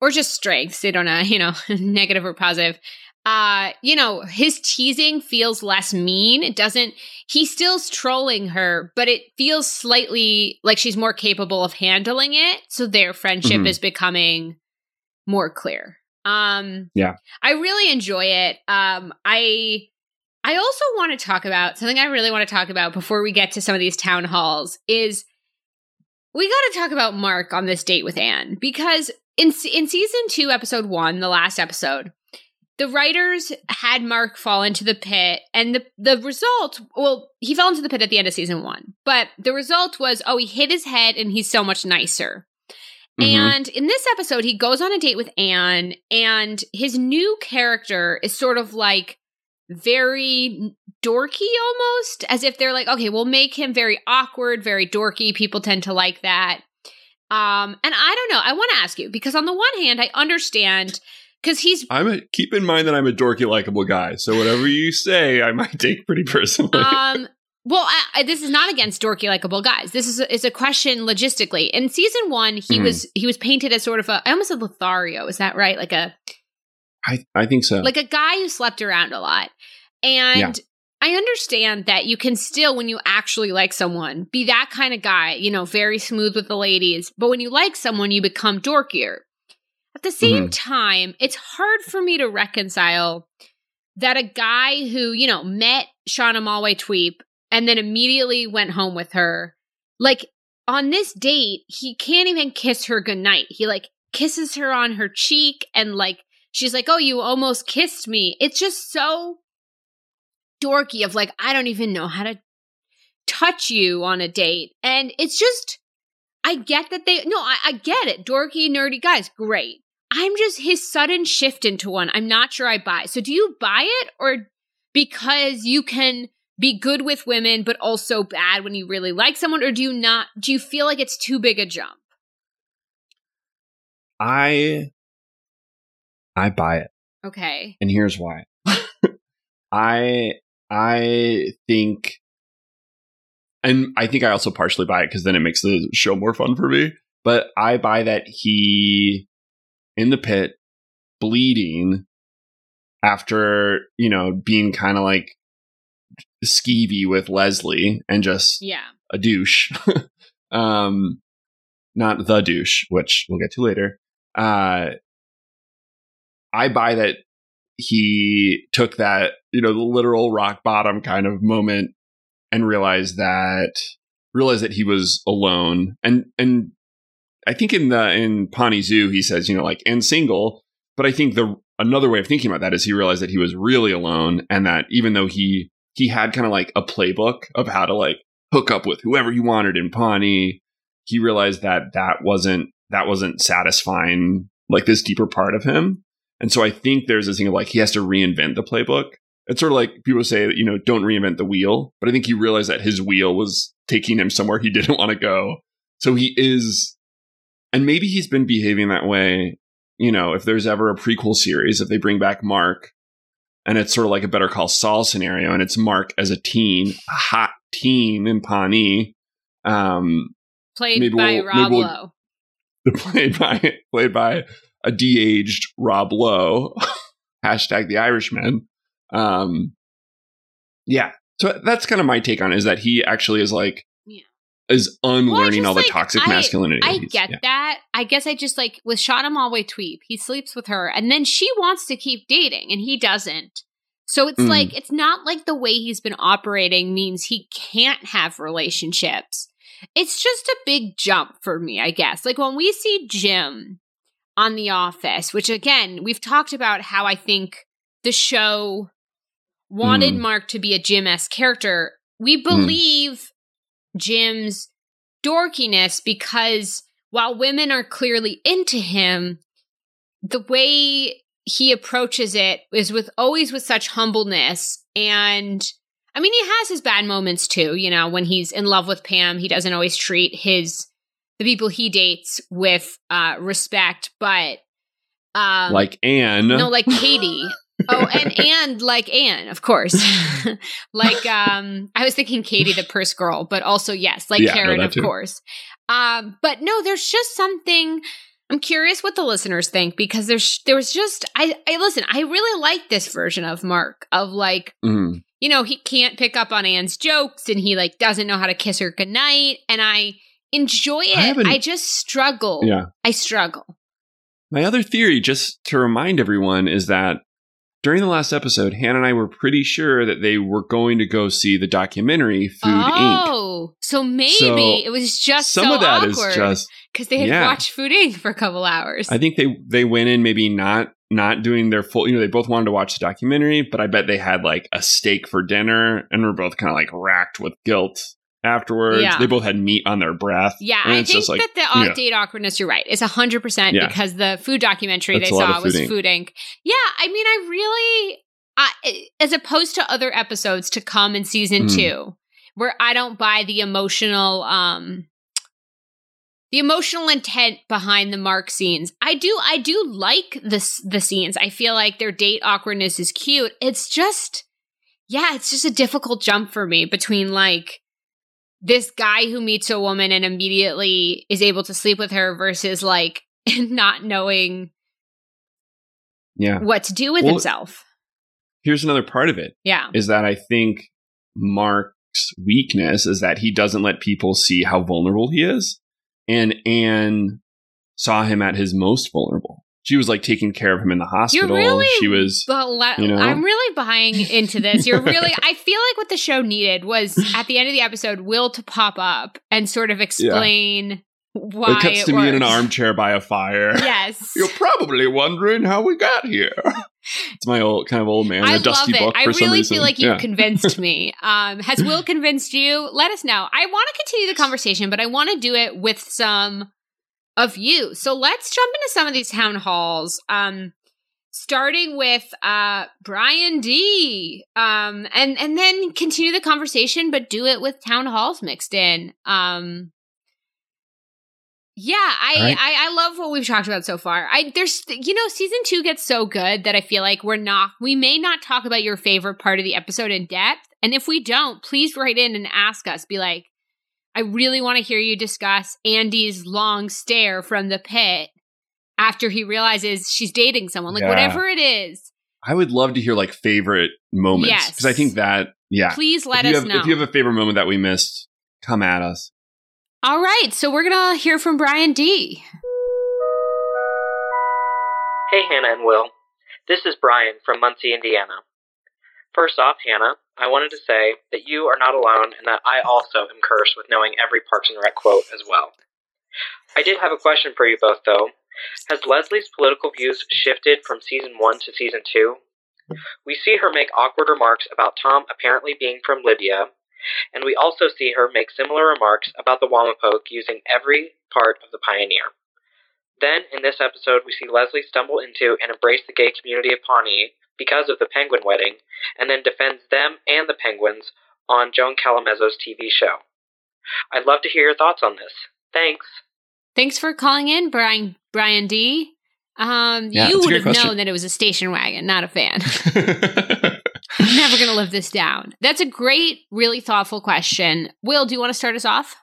or just strengths. They don't know, you know, [LAUGHS] negative or positive. Uh, you know, his teasing feels less mean. It doesn't, he's still trolling her, but it feels slightly like she's more capable of handling it. So their friendship mm-hmm. is becoming more clear. Um, yeah. I really enjoy it. Um, I, I also want to talk about something I really want to talk about before we get to some of these town halls is we got to talk about Mark on this date with Anne because in in season 2 episode 1 the last episode the writers had Mark fall into the pit and the the result well he fell into the pit at the end of season 1 but the result was oh he hit his head and he's so much nicer mm-hmm. and in this episode he goes on a date with Anne and his new character is sort of like very dorky almost as if they're like okay we'll make him very awkward very dorky people tend to like that um, and I don't know. I want to ask you because on the one hand, I understand because he's. I'm a keep in mind that I'm a dorky, likable guy. So whatever you say, I might take pretty personally. Um. Well, I, I, this is not against dorky, likable guys. This is a, is a question logistically. In season one, he mm. was he was painted as sort of a. I almost said Lothario. Is that right? Like a. I I think so. Like a guy who slept around a lot, and. Yeah. I understand that you can still, when you actually like someone, be that kind of guy, you know, very smooth with the ladies. But when you like someone, you become dorkier. At the same mm-hmm. time, it's hard for me to reconcile that a guy who, you know, met Shauna Malwae Tweep and then immediately went home with her, like on this date, he can't even kiss her goodnight. He like kisses her on her cheek and like she's like, "Oh, you almost kissed me." It's just so dorky of like I don't even know how to touch you on a date. And it's just I get that they no, I, I get it. Dorky, nerdy guys, great. I'm just his sudden shift into one. I'm not sure I buy. So do you buy it or because you can be good with women but also bad when you really like someone or do you not do you feel like it's too big a jump? I I buy it. Okay. And here's why. [LAUGHS] I I think and I think I also partially buy it because then it makes the show more fun for me. But I buy that he in the pit bleeding after, you know, being kind of like skeevy with Leslie and just yeah. a douche. [LAUGHS] um not the douche, which we'll get to later. Uh I buy that he took that, you know, the literal rock bottom kind of moment and realized that realized that he was alone. And and I think in the in Pawnee Zoo he says, you know, like and single. But I think the another way of thinking about that is he realized that he was really alone and that even though he he had kind of like a playbook of how to like hook up with whoever he wanted in Pawnee, he realized that that wasn't that wasn't satisfying like this deeper part of him. And so I think there's this thing of like he has to reinvent the playbook. It's sort of like people say that, you know, don't reinvent the wheel. But I think he realized that his wheel was taking him somewhere he [LAUGHS] didn't want to go. So he is and maybe he's been behaving that way. You know, if there's ever a prequel series, if they bring back Mark, and it's sort of like a Better Call Saul scenario, and it's Mark as a teen, a hot teen in Pawnee, um, played by we'll, Rob we'll, Lowe, [LAUGHS] played by played by a de-aged Rob Lowe, [LAUGHS] hashtag the Irishman. Um, yeah, so that's kind of my take on it, is that he actually is like is unlearning well, all the like, toxic I, masculinity. I get yeah. that. I guess I just like with Shauna Malwae Tweep, he sleeps with her and then she wants to keep dating and he doesn't. So it's mm. like it's not like the way he's been operating means he can't have relationships. It's just a big jump for me, I guess. Like when we see Jim on The Office, which again, we've talked about how I think the show wanted mm. Mark to be a Jim character. We mm. believe Jim's dorkiness because while women are clearly into him, the way he approaches it is with always with such humbleness and I mean he has his bad moments too, you know, when he's in love with Pam, he doesn't always treat his the people he dates with uh respect, but um like Anne. No, like Katie. [LAUGHS] oh, and and like Anne, of course. [LAUGHS] like um I was thinking Katie the purse girl, but also yes, like yeah, Karen, no, of too. course. Um, but no, there's just something I'm curious what the listeners think because there's there was just I I listen, I really like this version of Mark of like mm. you know, he can't pick up on Anne's jokes and he like doesn't know how to kiss her goodnight and I enjoy it. I, I just struggle. Yeah. I struggle. My other theory, just to remind everyone, is that during the last episode, Hannah and I were pretty sure that they were going to go see the documentary Food oh, Inc. Oh, so maybe so it was just some so of that is just because they had yeah. watched Food Inc. for a couple hours. I think they they went in maybe not not doing their full. You know, they both wanted to watch the documentary, but I bet they had like a steak for dinner and were both kind of like racked with guilt afterwards. Yeah. They both had meat on their breath. Yeah, I think like, that the yeah. date awkwardness, you're right, is 100% yeah. because the food documentary That's they saw was Food Inc. Yeah, I mean, I really, I, as opposed to other episodes to come in season mm. two, where I don't buy the emotional, um, the emotional intent behind the mark scenes. I do, I do like this, the scenes. I feel like their date awkwardness is cute. It's just, yeah, it's just a difficult jump for me between like, this guy who meets a woman and immediately is able to sleep with her versus like [LAUGHS] not knowing yeah what to do with well, himself here's another part of it yeah is that i think Mark's weakness is that he doesn't let people see how vulnerable he is. And Anne saw him at his most vulnerable. She was like taking care of him in the hospital. You're really, she was. le- you know? I'm really buying into this. You're really. [LAUGHS] I feel like what the show needed was at the end of the episode, Will to pop up and sort of explain why it cuts to it me in an armchair by a fire. Yes. [LAUGHS] You're probably wondering how we got here. it's my old kind of old man, I a dusty love it. I really feel like you've Yeah. convinced [LAUGHS] me. Um, has Will convinced you? Let us know. I want to continue the conversation, but I want to do it with some of you. So let's jump into some of these town halls. Um, starting with uh Brian D. Um, and and then continue the conversation, but do it with town halls mixed in. Um. Yeah, I, right. I I love what we've talked about so far. I there's you know season two gets so good that I feel like we're not we may not talk about your favorite part of the episode in depth, and if we don't, please write in and ask us. Be like, I really want to hear you discuss Andy's long stare from the pit after he realizes she's dating someone, like Yeah. whatever it is. I would love to hear like favorite moments Yes. because I think that yeah. Please let if us have, know. If you have a favorite moment that we missed, come at us. All right, so we're gonna hear from Brian D. Hey, Hannah and Will. This is Brian from Muncie, Indiana. First off, Hannah, I wanted to say that you are not alone and that I also am cursed with knowing every Parks and Rec quote as well. I did have a question for you both, though. Has Leslie's political views shifted from season 1 to season 2? We see her make awkward remarks about Tom apparently being from Libya, and we also see her make similar remarks about the Wamapoke using every part of the Pioneer. Then, in this episode, we see Leslie stumble into and embrace the gay community of Pawnee because of the penguin wedding, and then defends them and the penguins on Joan Calamezzo's TV show. I'd love to hear your thoughts on this. Thanks. Thanks for calling in, Brian Brian D. Um, Yeah, you would have question. known that it was a station wagon, not a fan. [LAUGHS] I'm never going to live this down. That's a great, really thoughtful question. Will, do you want to start us off?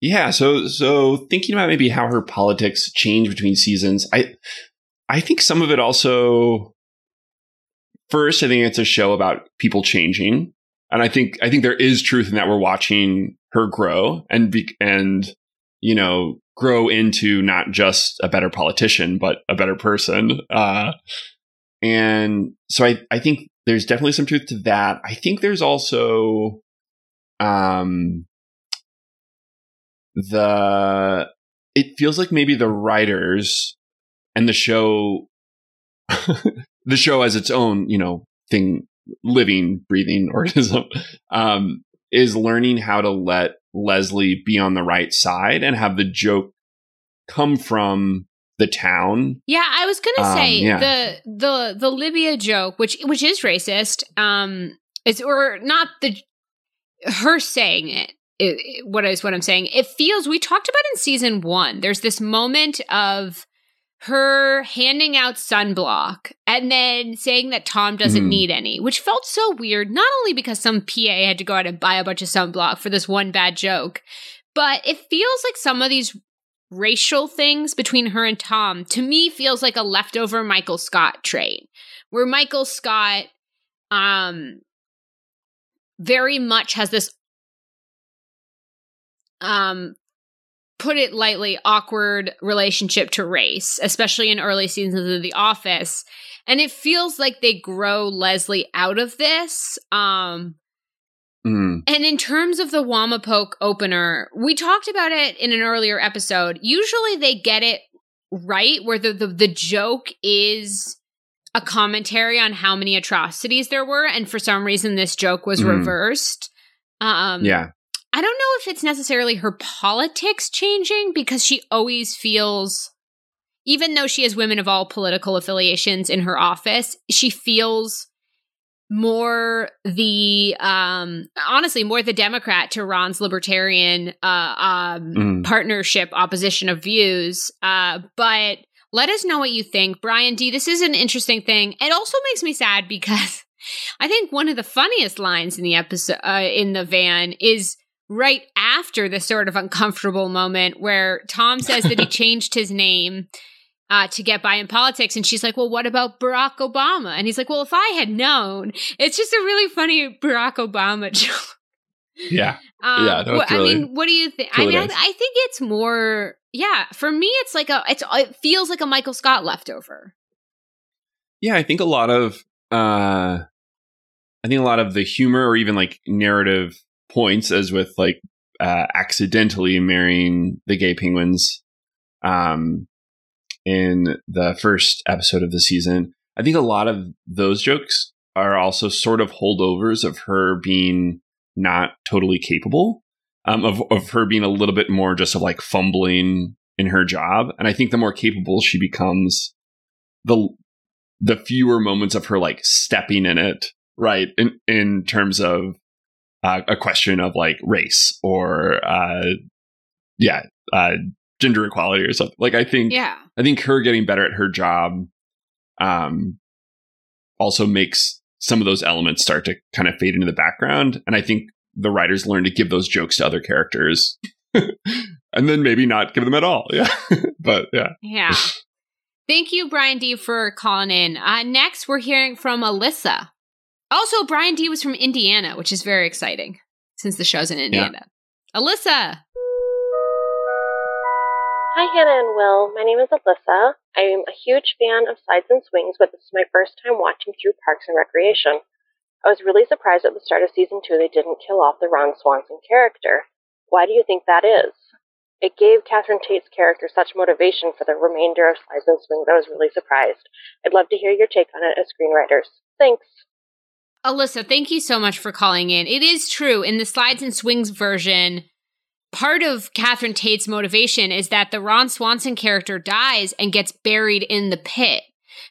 yeah, so so thinking about maybe how her politics change between seasons, I I think some of it also first, I think it's a show about people changing. And I think I think there is truth in that we're watching her grow and be, and you know grow into not just a better politician but a better person. Uh, and so I I think there's definitely some truth to that. I think there's also um the it feels like maybe the writers and the show [LAUGHS] the show as its own you know thing living breathing [LAUGHS] organism um is learning how to let leslie be on the right side and have the joke come from the town Yeah, I was gonna Um, say yeah. the the the Libya joke, which which is racist, um, is or not the her saying it. i- i- what is what I'm saying? It feels we talked about in season one. There's this moment of her handing out sunblock and then saying that Tom doesn't Mhm. need any, which felt so weird. Not only because some PA had to go out and buy a bunch of sunblock for this one bad joke, but it feels like some of these racial things between her and Tom to me feels like a leftover Michael Scott trait where Michael Scott um very much has this um put it lightly awkward relationship to race especially in early seasons of the office and it feels like they grow Leslie out of this um Mm, and in terms of the Wamapoke opener, we talked about it in an earlier episode. Usually they get it right where the, the, the joke is a commentary on how many atrocities there were. And for some reason, this joke was Mhm. reversed. Um, yeah I don't know if it's necessarily her politics changing because she always feels, even though she has women of all political affiliations in her office, she feels more the um honestly more the democrat to ron's libertarian uh um Mm. partnership opposition of views. Uh but let us know what you think. Brian d this is an interesting thing. It also makes me sad because [LAUGHS] i think one of the funniest lines in the episode uh, in the van is right after this sort of uncomfortable moment where tom says that he [LAUGHS] changed his name uh, to get by in politics. And she's like, well, what about Barack Obama? And he's like, well, if I had known, it's just a really funny Barack Obama [LAUGHS] joke. Yeah. Um, Yeah, no, wh- it's I mean, what do you think? I really mean, I. I think it's more, yeah, for me, it's like a, it's, it feels like a Michael Scott leftover. Yeah, I think a lot of uh I think a lot of the humor or even like narrative points as with like uh accidentally marrying the gay penguins um in the first episode of the season. I think a lot of those jokes are also sort of holdovers of her being not totally capable. Um, of, of her being a little bit more just of like fumbling in her job. And I think the more capable she becomes, the the fewer moments of her like stepping in it, right? In in terms of uh, a question of like race or uh, yeah, uh, gender equality or something. Like I think Yeah. I think her getting better at her job um, also makes some of those elements start to kind of fade into the background. And I think the writers learn to give those jokes to other characters [LAUGHS] and then maybe not give them at all. Yeah. [LAUGHS] but yeah. Yeah. [LAUGHS] Thank you, Brian D, for calling in. Uh, next, we're hearing from Alyssa. Also, Brian D was from Indiana, which is very exciting since the show's in Indiana. Alyssa. Hi, Hannah and Will. My name is Alyssa. I am a huge fan of Sides and Swings, but this is my first time watching through Parks and Recreation. I was really surprised at the start of season two they didn't kill off the Ron Swanson character. Why do you think that is? It gave Catherine Tate's character such motivation for the remainder of Sides and Swings. I was really surprised. I'd love to hear your take on it as screenwriters. Thanks. Alyssa, thank you so much for calling in. It is true. In the Slides and Swings version, part of Catherine Tate's motivation is that the Ron Swanson character dies and gets buried in the pit.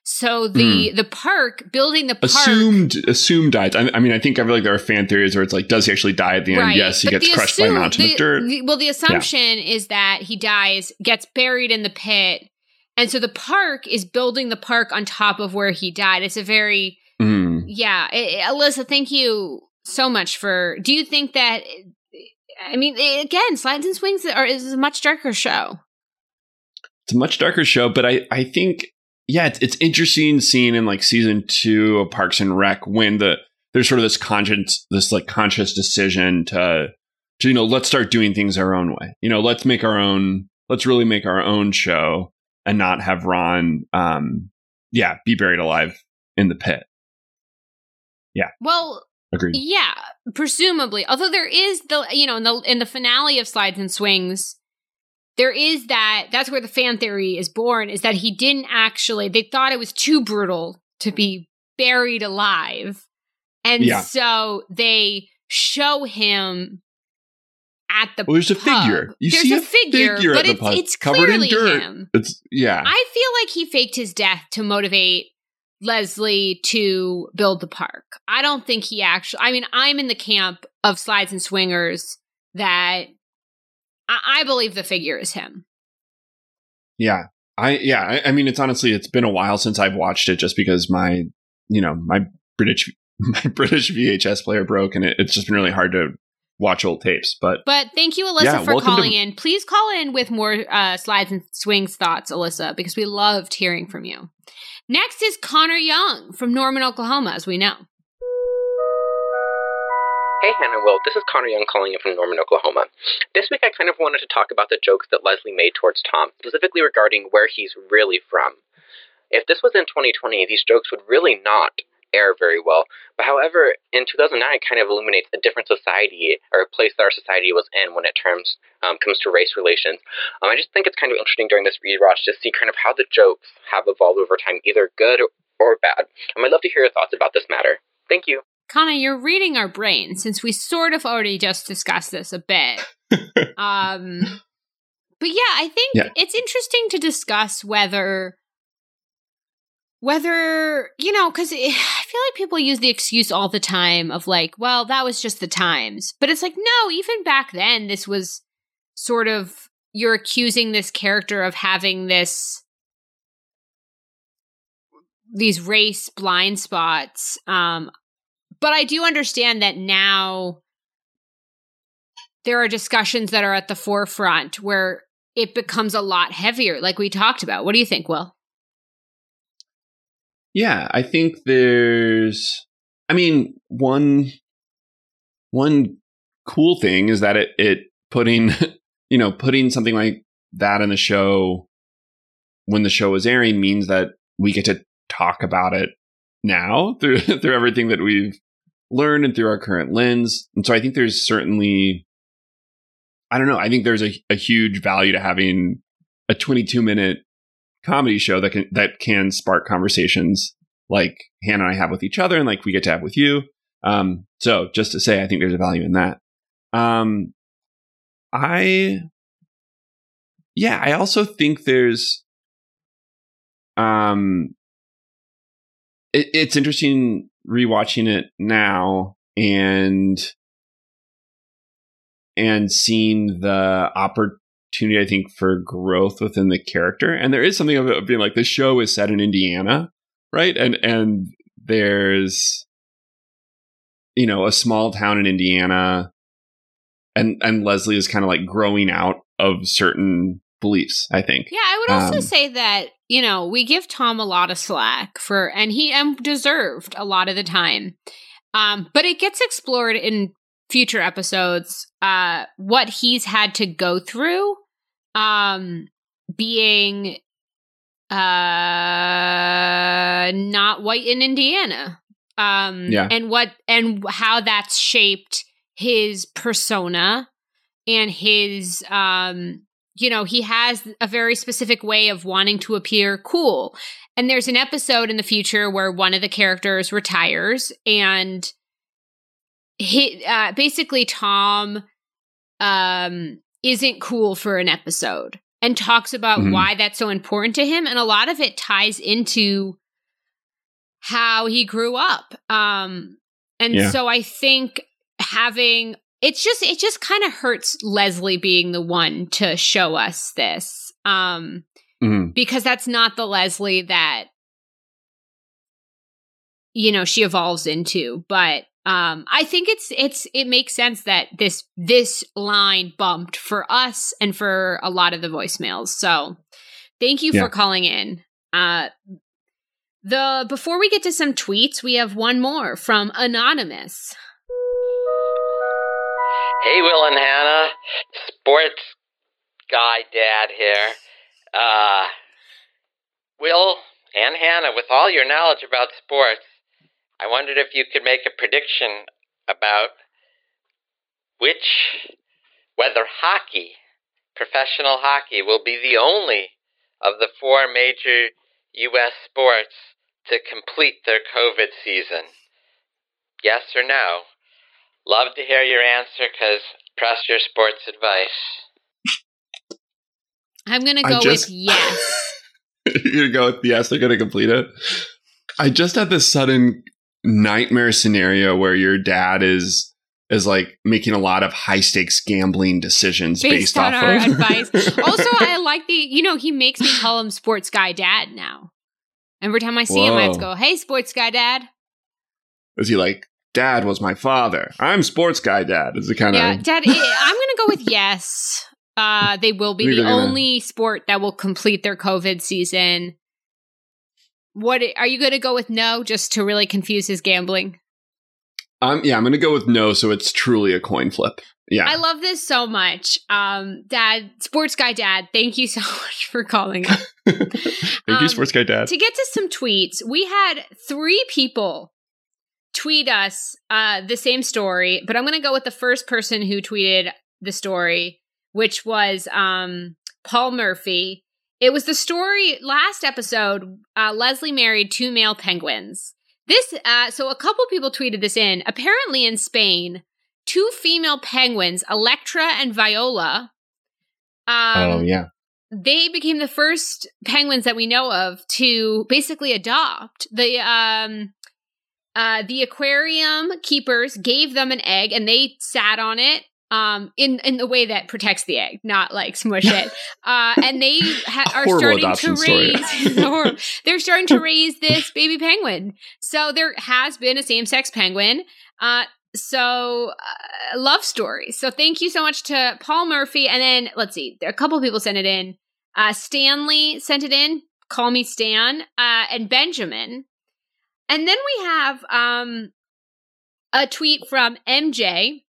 So the the park building the park Assumed, assumed died. I, I mean, I think I feel like there are fan theories where it's like, does he actually die at the end? Right. Yes, he But gets crushed by a mountain the- of dirt. the- well, the assumption is that he dies, gets buried in the pit, and so the park is building the park on top of where he died. It's a very Mm. Yeah, I- I- Alyssa. Thank you so much for. Do you think that? I mean, eh, again, Slides and Swings are is a much darker show. it's a much darker show, but I, I think, yeah, it's, it's interesting seeing in like season two of Parks and Rec when the there's sort of this conscious, this like conscious decision to, to you know, let's start doing things our own way. You know, let's make our own, let's really make our own show and not have Ron, um, yeah, be buried alive in the pit. Well, Agreed. yeah, presumably. Although there is the you know in the in the finale of Slides and Swings, there is that that's where the fan theory is born. Is that he didn't actually? They thought it was too brutal to be buried alive, and Yeah. so they show him at the. Well, there's a pub. figure. You there's see a a figure, figure at but the it's it's covered in dirt. him. It's yeah. I feel like he faked his death to motivate Leslie to build the park. I don't think he actually. I mean, I'm in the camp of slides and swingers that I, I believe the figure is him. Yeah. I yeah, I, I mean it's honestly it's been a while since I've watched it just because my you know, my British [LAUGHS] my British VHS player broke and it, it's just been really hard to watch old tapes. But But thank you, Alyssa, Yeah, for welcome to- calling in. Please call in with more uh, slides and swings thoughts, Alyssa, because we loved hearing from you. Next is Connor Young from Norman, Oklahoma, as we know. Hey, Hannah Will. This is Connor Young calling in from Norman, Oklahoma. This week I kind of wanted to talk about the jokes that Leslie made towards Tom, specifically regarding where he's really from. If this was in 2020, these jokes would really not air very well. But however, in 2009, it kind of illuminates a different society or a place that our society was in when it terms um, comes to race relations. Um, I just think it's kind of interesting during this rewatch to see kind of how the jokes have evolved over time, either good or bad. Um, I'd love to hear your thoughts about this matter. Thank you. Connor, you're reading our brain since we sort of already just discussed this a bit. [LAUGHS] um, but yeah, I think Yeah. it's interesting to discuss whether whether you know because [SIGHS] i feel like people use the excuse all the time of like well that was just the times but it's like no even back then this was sort of you're accusing this character of having this these race blind spots um but i do understand that now there are discussions that are at the forefront where it becomes a lot heavier, like we talked about. What do you think, Will? Yeah, I think there's I mean, one one cool thing is that it it putting [LAUGHS] you know, putting something like that in the show when the show is airing means that we get to talk about it now [LAUGHS] through through everything that we've learned and through our current lens. And so I think there's certainly I don't know, I think there's a, a huge value to having a 22 minute comedy show that can that can spark conversations like Hannah and I have with each other and like we get to have with you. Um, so just to say, I think there's a value in that. Um, I, yeah, I also think there's, um, it, it's interesting rewatching it now and and seeing the opportunity opportunity, I think, for growth within the character. And there is something of it being like the show is set in Indiana, right? And and there's you know a small town in Indiana, and and Leslie is kind of like growing out of certain beliefs. I think. Yeah, I would also um, say that you know we give Tom a lot of slack for, and he and deserved a lot of the time. Um, but it gets explored in future episodes uh what he's had to go through um being uh not white in Indiana um yeah. and what and how that's shaped his persona and his um you know he has a very specific way of wanting to appear cool and there's an episode in the future where one of the characters retires and he uh, basically Tom um isn't cool for an episode and talks about mm-hmm. why that's so important to him and a lot of it ties into how he grew up um and yeah. so i think having it's just it just kind of hurts leslie being the one to show us this um mm-hmm. because that's not the leslie that you know she evolves into but um, I think it's it's it makes sense that this this line bumped for us and for a lot of the voicemails. So thank you yeah. for calling in. Uh, the before we get to some tweets, we have one more from anonymous. Hey, Will and Hannah, sports guy dad here. Uh, Will and Hannah, with all your knowledge about sports, I wondered if you could make a prediction about which, whether hockey, professional hockey, will be the only of the four major U.S. sports to complete their COVID season. Yes or no? Love to hear your answer because press your sports advice. I'm going to go just, with [LAUGHS] yes. You're going to go with yes, they're going to complete it. I just had this sudden nightmare scenario where your dad is is like making a lot of high stakes gambling decisions based, based on our of [LAUGHS] advice. also, I like the you know he makes me call him Sports Guy Dad now. Every time I see Whoa. him, I have to go, "Hey, Sports Guy Dad." Is he like, "Dad was my father. I'm Sports Guy Dad"? Is it kind of? Yeah, Dad. I'm gonna go with yes. Uh, they will be the gonna... only sport that will complete their COVID season. What are you going to go with no just to really confuse his gambling? Um, yeah, I'm going to go with no, so it's truly a coin flip. Yeah, I love this so much. Um, Dad, sports guy, Dad, thank you so [LAUGHS] much for calling. [LAUGHS] thank um, you, sports guy, Dad. To get to some tweets, we had three people tweet us uh, the same story, but I'm going to go with the first person who tweeted the story, which was um, Paul Murphy. It was the story last episode. Uh, Leslie married two male penguins. This, uh, so a couple people tweeted this in. Apparently, in Spain, two female penguins, Electra and Viola. Um, oh yeah. They became the first penguins that we know of to basically adopt. The um, uh, the aquarium keepers gave them an egg, and they sat on it um in in the way that protects the egg not like smush [LAUGHS] it. Uh and they ha- are starting to raise [LAUGHS] they're starting to raise this baby penguin. So there has been a same-sex penguin. Uh so uh, love story. So thank you so much to Paul Murphy, and then let's see, a couple people sent it in. Uh, Stanley sent it in. Call me Stan, uh, and Benjamin, and then we have um, a tweet from MJ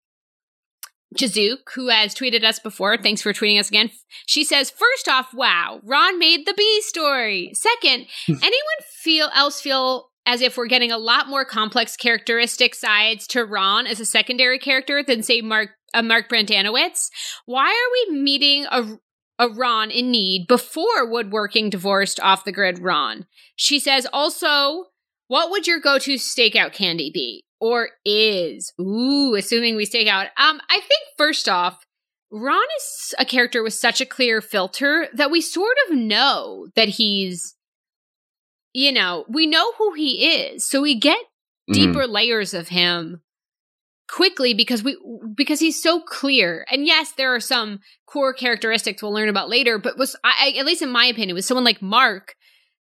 Jazook, who has tweeted us before. Thanks for tweeting us again. She says, first off, wow, Ron made the B story. Second, [LAUGHS] anyone feel else feel as if we're getting a lot more complex characteristic sides to Ron as a secondary character than say Mark uh, Mark Brendanawicz? Why are we meeting a a Ron in need before woodworking divorced off the grid Ron? She says also, what would your go to stakeout candy be? Or is? Ooh, assuming we stake out. Um, I think first off, Ron is a character with such a clear filter that we sort of know that he's you know, we know who he is. So we get Mm-hmm. deeper layers of him quickly because we because he's so clear. And yes, there are some core characteristics we'll learn about later, but was I, at least in my opinion, with someone like Mark,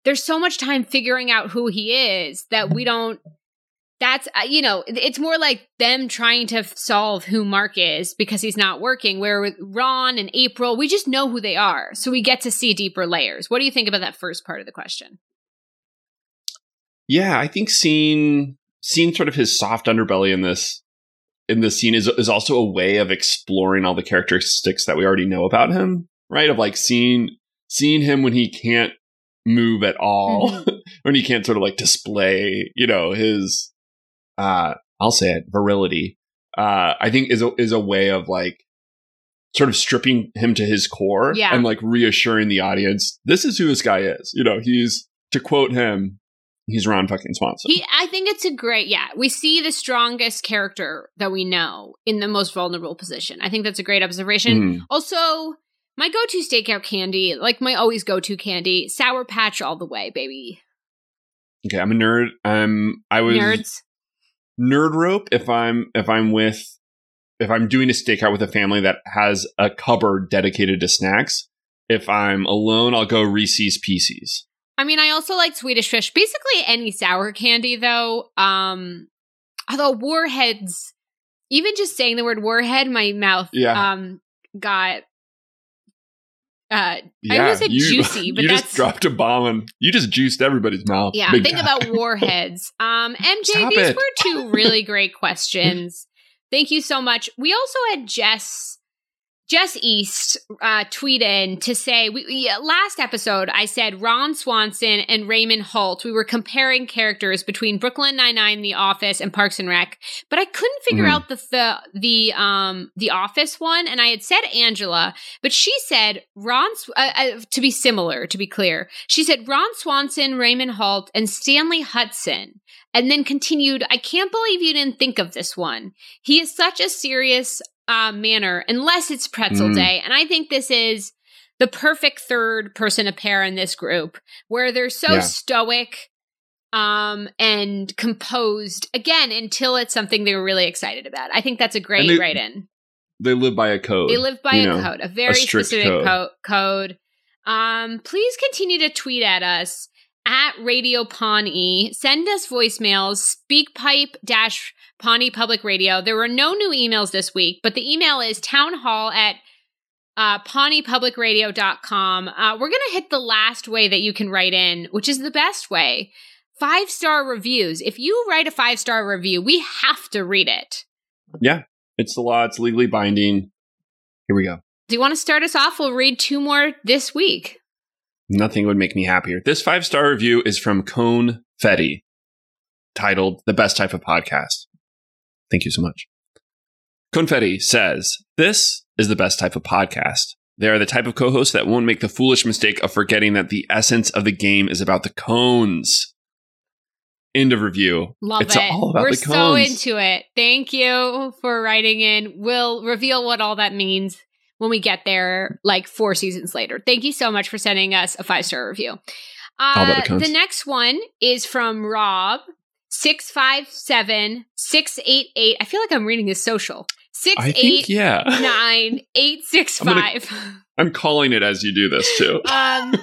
there's so much time figuring out who he is that we don't that's uh, you know it's more like them trying to solve who mark is because he's not working. Where with ron and april we just know who they are. So we get to see deeper layers. What do you think about that first part of the question? Yeah, I think seeing seeing sort of his soft underbelly in this in this scene is is also a way of exploring all the characteristics that we already know about him, right? Of like seeing seeing him when he can't move at all, [LAUGHS] when he can't sort of like display, you know, his uh I'll say it, virility. Uh I think is a is a way of like sort of stripping him to his core Yeah. and like reassuring the audience this is who this guy is. You know, he's to quote him, he's Ron fucking Swanson. he i think it's a great yeah we see the strongest character that we know in the most vulnerable position i think that's a great observation Mhm. also my go-to stakeout candy like my always go-to candy sour patch all the way baby Okay, I'm a nerd. Um, I was nerds nerd rope if I'm if I'm with if I'm doing a stakeout with a family that has a cupboard dedicated to snacks. If I'm alone, I'll go Reese's Pieces. I mean, I also like Swedish fish. Basically, any sour candy, though. Um, although warheads, even just saying the word warhead, my mouth Yeah. um got. Uh, Yeah, was [LAUGHS] a juicy, but you that's- just dropped a bomb and you just juiced everybody's mouth. yeah. Think time. about [LAUGHS] warheads. Um, MJ, Stop these it. were two really great questions. [LAUGHS] Thank you so much. We also had Jess. Jess East uh, tweet in to say we, we- last episode I said Ron Swanson and Raymond Holt. We were comparing characters between Brooklyn Nine Nine, The Office, and Parks and Rec, but I couldn't figure Mhm. out the, the the um the Office one. And I had said Angela, but she said Ron uh, uh, to be similar. To be clear, she said Ron Swanson, Raymond Holt, and Stanley Hudson. And then continued, I can't believe you didn't think of this one. He is such a serious uh, manner, unless it's pretzel Mm. day. And I think this is the perfect third person to pair in this group, where they're so Yeah. stoic um and composed again until it's something they were really excited about. I think that's a great they- write in. they live by a code. They live by a know, code, a very strict specific code. co- code. Um, please continue to tweet at us at Radio Pawnee. Send us voicemails, speakpipe dash Pawnee Public Radio. There were no new emails this week, but the email is townhall at uh, pawneepublicradio.com. Uh, we're going to hit the last way that you can write in, which is the best way. Five star reviews. If you write a five star review, we have to read it. Yeah, it's the law. It's legally binding. Here we go. Do you want to start us off? We'll read two more this week. Nothing would make me happier. This five star review is from Cone Fetty, titled "The Best Type of Podcast." Thank you so much. Confetti says, This is the best type of podcast. They are the type of co hosts that won't make the foolish mistake of forgetting that the essence of the game is about the cones. End of review. Love it's it. all about We're the so into it. Thank you for writing in. We'll reveal what all that means when we get there, like four seasons later. Thank you so much for sending us a five star review. Uh, the the next one is from Rob. 657 688. I feel like I'm reading his social. I think, yeah. 689 [LAUGHS] I'm calling it as you do this too. [LAUGHS] Um,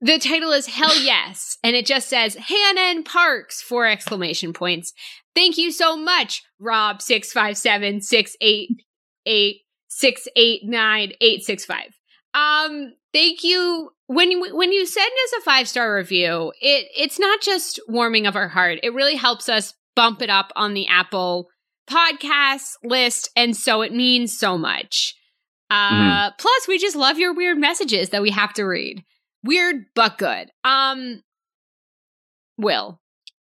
the title is Hell Yes, and it just says Hannah and Parks, four exclamation points. Thank you so much, Rob six five seven six eight eight six eight nine eight six five. Um, thank you. When you when you send us a five star review, it it's not just warming of our heart. It really helps us bump it up on the Apple podcast list, and so it means so much. Uh, Mhm. plus, we just love your weird messages that we have to read. Weird but good. Um, Will,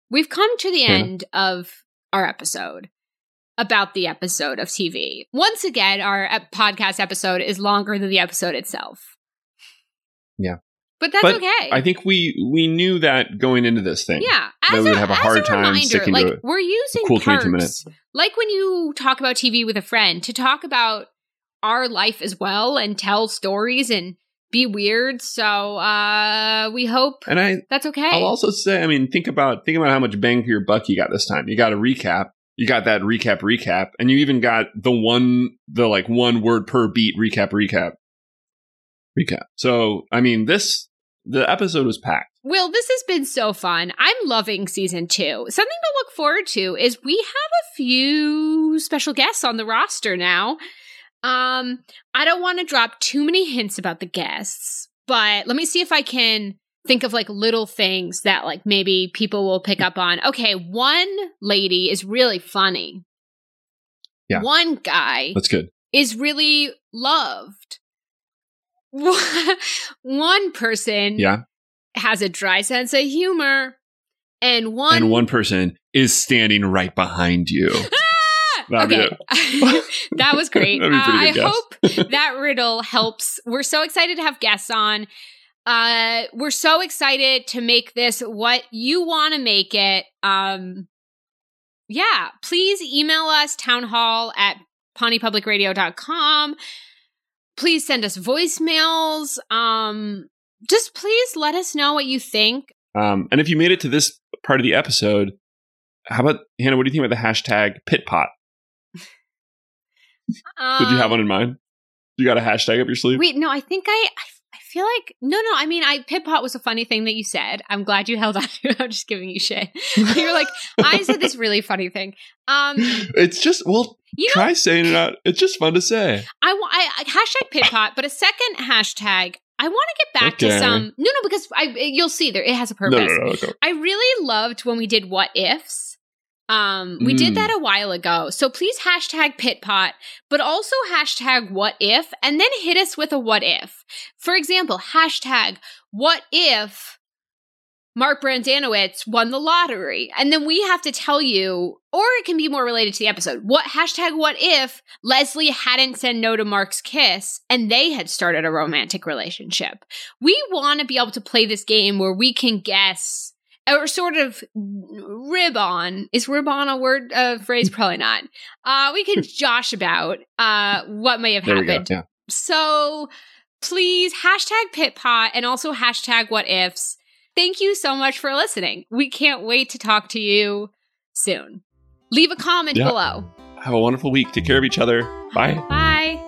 we've come to the Yeah. end of our episode about the episode of TV. Once again, our podcast episode is longer than the episode itself. Yeah. But that's But okay. I think we we knew that going into this thing. yeah, that we would have a as hard time reminder, sticking like to it. we're using cool 22 parts, minutes. like when you talk about TV with a friend, to talk about our life as well and tell stories and be weird. So uh we hope And I that's okay. I'll also say, I mean, think about think about how much bang for your buck you got this time. You got a recap. You got that recap recap, and you even got the one the like one word per beat recap recap recap. So I mean, this the episode was packed. Will, this has been so fun. I'm loving season two. Something to look forward to is we have a few special guests on the roster now. Um, I don't want to drop too many hints about the guests, but let me see if I can think of like little things that like maybe people will pick up on. Okay, one lady is really funny. Yeah. One guy That's good. is really loved. [LAUGHS] One person Yeah, has a dry sense of humor, and one and one person is standing right behind you. [LAUGHS] Okay, [LAUGHS] that was great. That'd be a Uh, I guess. hope that riddle helps. We're so excited to have guests on. Uh, we're so excited to make this what you want to make it. Um, yeah, please email us townhall at pawneepublicradio.com. Please send us voicemails. Um, just please let us know what you think. Um, and if you made it to this part of the episode, how about Hannah? What do you think about the hashtag pitpot? Um, [LAUGHS] Did you have one in mind? You got a hashtag up your sleeve? Wait, no, I think I, I, I feel like no, no. I mean, I Pitpot was a funny thing that you said. I'm glad you held [LAUGHS] on to it. I'm just giving you shit. [LAUGHS] You're like, I said this really funny thing. Um, it's just well, you know, try saying it out. It's just fun to say. I, I hashtag Pitpot, but a second hashtag. I want to get back to some. No, no, because I you'll see there it has a purpose. No, no, no. I really loved when we did what ifs. Um, we did Mm. that a while ago. So please hashtag pitpot, but also hashtag what if, and then hit us with a what if. For example, hashtag what if Mark Brendanawicz won the lottery? And then we have to tell you, or it can be more related to the episode. What hashtag what if Leslie hadn't said no to Mark's kiss and they had started a romantic relationship? We want to be able to play this game where we can guess or sort of rib on is rib on a word a phrase [LAUGHS] probably not uh we can josh about uh what may have There we go. happened Yeah. so please hashtag pitpot and also hashtag what ifs thank you so much for listening we can't wait to talk to you soon leave a comment Yeah. below Have a wonderful week. Take care of each other. Bye. bye